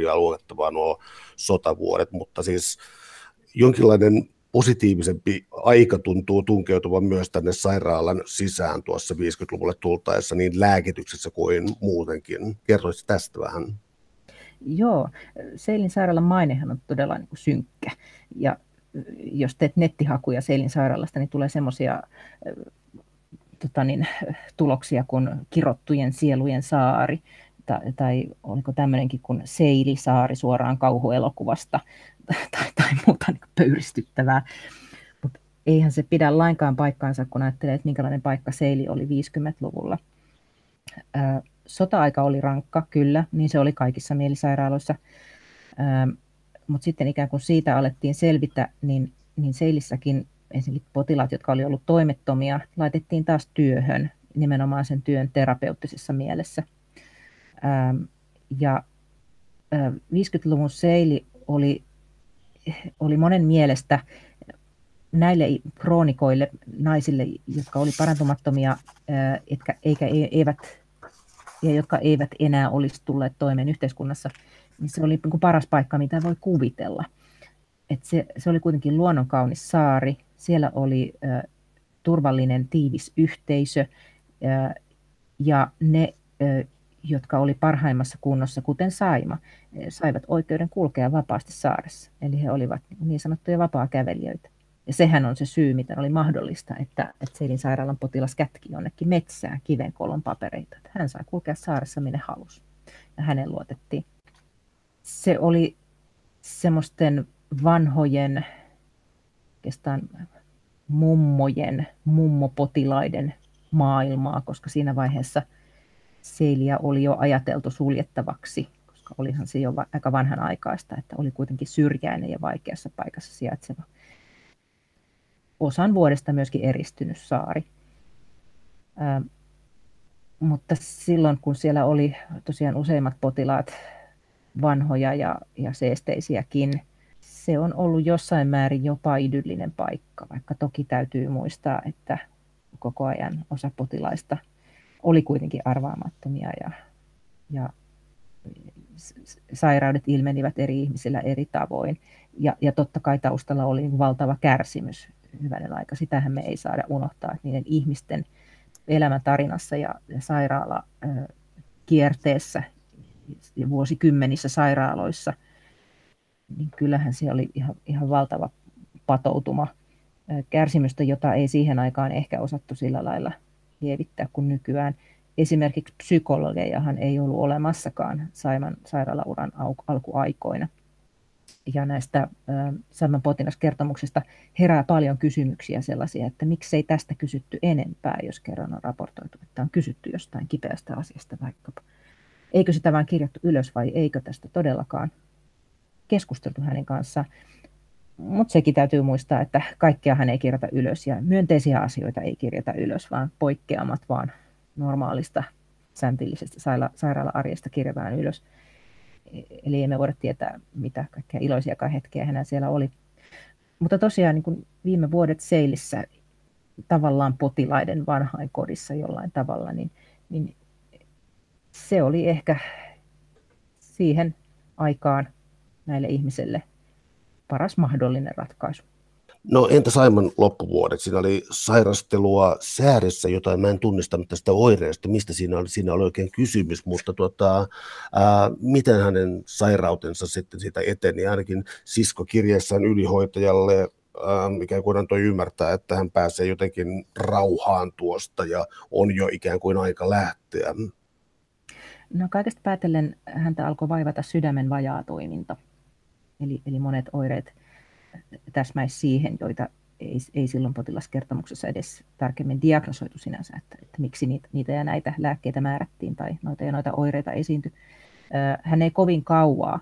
hurjaa luotettavaa nuo sotavuodet, mutta siis jonkinlainen positiivisempi aika tuntuu tunkeutuvan myös tänne sairaalan sisään tuossa 50-luvulle tultaessa niin lääkityksessä kuin muutenkin. Kertoisitko tästä vähän? Joo, Seilin sairaalan mainehan on todella niin kuin synkkä. Ja jos teet nettihakuja Seilin sairaalasta, niin tulee semmoisia tota niin, tuloksia kuin kirottujen sielujen saari, tai, tai oliko tämmöinenkin kuin Seilisaari suoraan kauhuelokuvasta, (laughs) tai, tai muuta niin pöyristyttävää. Mutta eihän se pidä lainkaan paikkaansa, kun ajattelee, että minkälainen paikka Seili oli 50-luvulla. Sota-aika oli rankka, kyllä, niin se oli kaikissa mielisairaaloissa. Mutta sitten ikään kuin siitä alettiin selvitä, niin, niin Seilissäkin ensinnäkin potilaat, jotka oli ollut toimettomia, laitettiin taas työhön nimenomaan sen työn terapeuttisessa mielessä. Ja 50-luvun seili oli oli monen mielestä näille kroonikoille, naisille, jotka oli parantumattomia, etkä, eikä, e, eivät, ja jotka eivät enää olisi tulleet toimeen yhteiskunnassa, niin se oli niin paras paikka, mitä voi kuvitella. Et se, se oli kuitenkin luonnonkaunis saari, siellä oli ä, turvallinen, tiivis yhteisö, ä, ja ne jotka oli parhaimmassa kunnossa, kuten Saima, eh, saivat oikeuden kulkea vapaasti saaressa. Eli he olivat niin sanottuja vapaa-kävelijöitä. Ja sehän on se syy, miten oli mahdollista, että, että Seilin sairaalan potilas kätki jonnekin metsään kivenkolon papereita. Että hän sai kulkea saaressa minne halusi. Ja hänen luotettiin. Se oli semmoisten vanhojen, oikeastaan mummojen, mummopotilaiden maailmaa, koska siinä vaiheessa – Seilia oli jo ajateltu suljettavaksi, koska olihan se jo aika vanhanaikaista, että oli kuitenkin syrjäinen ja vaikeassa paikassa sijaitseva. Osan vuodesta myöskin eristynyt saari. Ää, mutta silloin, kun siellä oli tosiaan useimmat potilaat vanhoja ja, ja seesteisiäkin, se on ollut jossain määrin jopa idyllinen paikka, vaikka toki täytyy muistaa, että koko ajan osa potilaista – oli kuitenkin arvaamattomia ja, ja sairaudet ilmenivät eri ihmisillä eri tavoin. Ja, ja totta kai taustalla oli valtava kärsimys hyvänen aika. Sitähän me ei saada unohtaa, että niiden ihmisten elämäntarinassa ja, ja sairaala kierteessä ja vuosikymmenissä sairaaloissa, niin kyllähän se oli ihan, ihan valtava patoutuma kärsimystä, jota ei siihen aikaan ehkä osattu sillä lailla lievittää kuin nykyään. Esimerkiksi psykologejahan ei ollut olemassakaan Saiman sairaalauran alkuaikoina. Ja näistä Saiman potilaskertomuksista herää paljon kysymyksiä sellaisia, että miksei tästä kysytty enempää, jos kerran on raportoitu, että on kysytty jostain kipeästä asiasta vaikkapa. Eikö sitä vain kirjattu ylös vai eikö tästä todellakaan keskusteltu hänen kanssaan? Mutta sekin täytyy muistaa, että kaikkea hän ei kirjata ylös ja myönteisiä asioita ei kirjata ylös, vaan poikkeamat vaan normaalista sääntillisestä sairaala-arjesta kirjataan ylös. Eli emme voida tietää, mitä kaikkea iloisia hetkiä hänellä siellä oli. Mutta tosiaan niin kuin viime vuodet Seilissä tavallaan potilaiden vanhainkodissa jollain tavalla, niin, niin se oli ehkä siihen aikaan näille ihmisille paras mahdollinen ratkaisu. No entä Saiman loppuvuodet? Siinä oli sairastelua säädessä, jota mä en tunnistanut tästä oireesta, mistä siinä oli, siinä oli oikein kysymys, mutta tuota, ää, miten hänen sairautensa sitten siitä eteni? Ainakin sisko kirjeessään ylihoitajalle ähm, ikään kuin antoi ymmärtää, että hän pääsee jotenkin rauhaan tuosta ja on jo ikään kuin aika lähteä. No kaikesta päätellen häntä alkoi vaivata sydämen vajaa toiminta Eli, eli monet oireet täsmäisi siihen, joita ei, ei silloin potilaskertomuksessa edes tarkemmin diagnosoitu sinänsä, että, että miksi niitä, niitä ja näitä lääkkeitä määrättiin tai noita ja noita oireita esiintyi. Hän ei kovin kauaa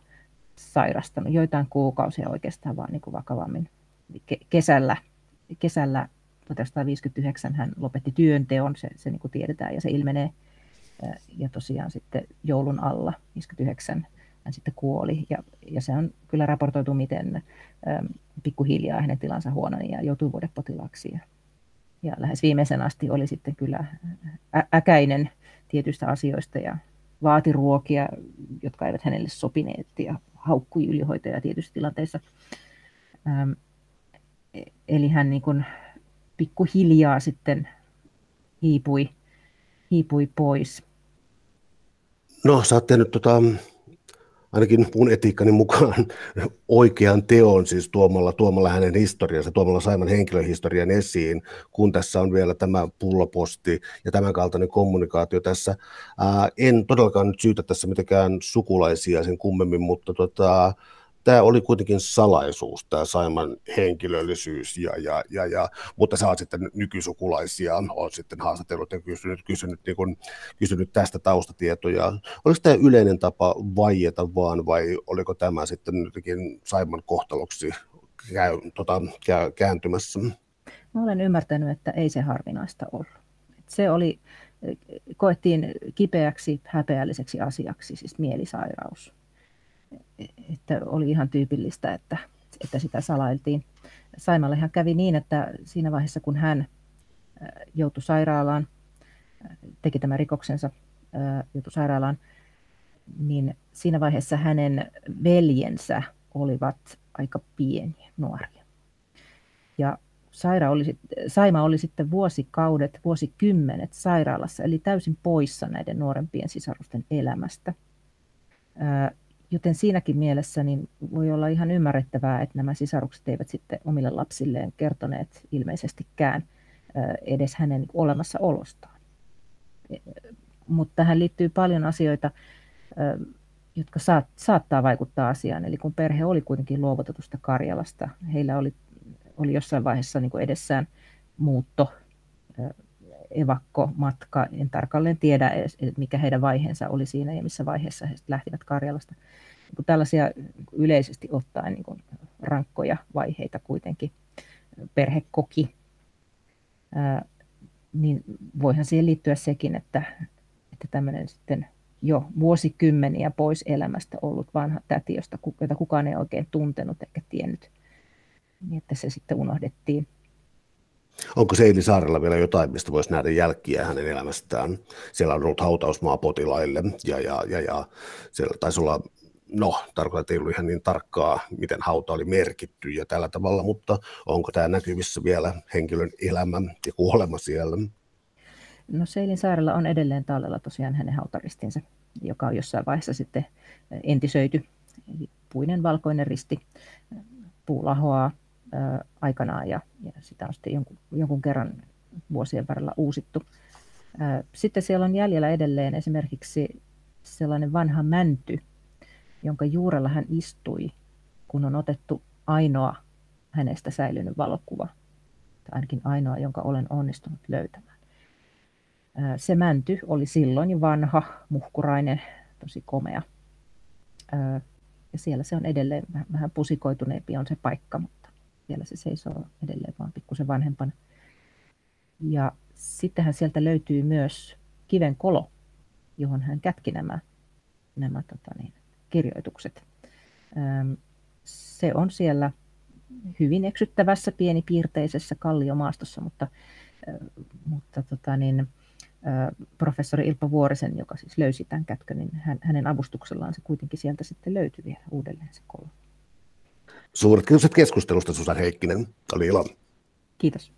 sairastanut joitain kuukausia oikeastaan vaan niin kuin vakavammin. Kesällä, kesällä 1959 hän lopetti työnteon, se, se niin kuin tiedetään ja se ilmenee. Ja tosiaan sitten joulun alla 59 hän sitten kuoli. Ja, ja se on kyllä raportoitu, miten äm, pikkuhiljaa hänen tilansa huononi ja joutui vuodepotilaaksi. Ja, ja lähes viimeisen asti oli sitten kyllä ä- äkäinen tietyistä asioista ja vaati ruokia, jotka eivät hänelle sopineet ja haukkui ylihoitaja tietyissä tilanteissa. Ähm, eli hän niin kuin pikkuhiljaa sitten hiipui, hiipui pois. No, sä oot tehnyt tota, ainakin mun etiikkani mukaan oikean teon, siis tuomalla, tuomalla hänen historiansa, tuomalla Saiman henkilöhistorian esiin, kun tässä on vielä tämä pulloposti ja tämän kaltainen kommunikaatio tässä. Ää, en todellakaan nyt syytä tässä mitenkään sukulaisia sen kummemmin, mutta tota, tämä oli kuitenkin salaisuus, tämä Saiman henkilöllisyys, ja, ja, ja, ja, mutta sä oot sitten nykysukulaisia, oot sitten haastatellut ja kysynyt, kysynyt, niin kun, kysynyt tästä taustatietoja. Oliko tämä yleinen tapa vaieta vaan, vai oliko tämä sitten jotenkin Saiman kohtaloksi käy, tota, käy, kääntymässä? Mä olen ymmärtänyt, että ei se harvinaista ollut. Se oli, koettiin kipeäksi, häpeälliseksi asiaksi, siis mielisairaus että oli ihan tyypillistä, että, että sitä salailtiin. Saimallehan kävi niin, että siinä vaiheessa kun hän joutui sairaalaan, teki tämän rikoksensa, joutui sairaalaan, niin siinä vaiheessa hänen veljensä olivat aika pieniä, nuoria. Ja Saira oli, Saima oli sitten vuosikaudet, vuosikymmenet sairaalassa, eli täysin poissa näiden nuorempien sisarusten elämästä. Joten siinäkin mielessä niin voi olla ihan ymmärrettävää, että nämä sisarukset eivät sitten omille lapsilleen kertoneet ilmeisestikään edes hänen olemassaolostaan. E, mutta tähän liittyy paljon asioita, jotka saat, saattaa vaikuttaa asiaan. Eli kun perhe oli kuitenkin luovutetusta Karjalasta, heillä oli, oli jossain vaiheessa niin kuin edessään muutto, evakko, matka, en tarkalleen tiedä, mikä heidän vaiheensa oli siinä ja missä vaiheessa he lähtivät Karjalasta. Niin tällaisia yleisesti ottaen niin kuin rankkoja vaiheita kuitenkin. Perhe koki, ää, niin voihan siihen liittyä sekin, että, että tämmöinen sitten jo vuosikymmeniä pois elämästä ollut vanha täti, josta, jota kukaan ei oikein tuntenut eikä tiennyt, niin että se sitten unohdettiin. Onko Seili Saarella vielä jotain, mistä voisi nähdä jälkiä hänen elämästään? Siellä on ollut hautausmaa potilaille ja, ja, ja, ja siellä taisi olla no, tarkoitan, että ei ollut ihan niin tarkkaa, miten hauta oli merkitty ja tällä tavalla, mutta onko tämä näkyvissä vielä henkilön elämä ja kuolema siellä? No Seilin saarella on edelleen tallella tosiaan hänen hautaristinsä, joka on jossain vaiheessa sitten entisöity. Puinen valkoinen risti, puulahoa aikanaan ja, ja sitä on sitten jonkun, jonkun kerran vuosien varrella uusittu. Sitten siellä on jäljellä edelleen esimerkiksi sellainen vanha mänty, jonka juurella hän istui, kun on otettu ainoa hänestä säilynyt valokuva, tai ainakin ainoa, jonka olen onnistunut löytämään. Se mänty oli silloin jo vanha, muhkurainen, tosi komea. Ja siellä se on edelleen vähän pusikoituneempi on se paikka, siellä se seisoo edelleen vaan pikkusen vanhempana. Ja sittenhän sieltä löytyy myös kiven kolo, johon hän kätki nämä, nämä tota niin, kirjoitukset. Se on siellä hyvin eksyttävässä pienipiirteisessä kalliomaastossa, mutta, mutta tota niin, professori Ilpa Vuorisen, joka siis löysi tämän kätkön, niin hän, hänen avustuksellaan se kuitenkin sieltä sitten löytyi vielä uudelleen se kolo. Suuret kiitokset keskustelusta, Susan Heikkinen. Oli ilo. Kiitos.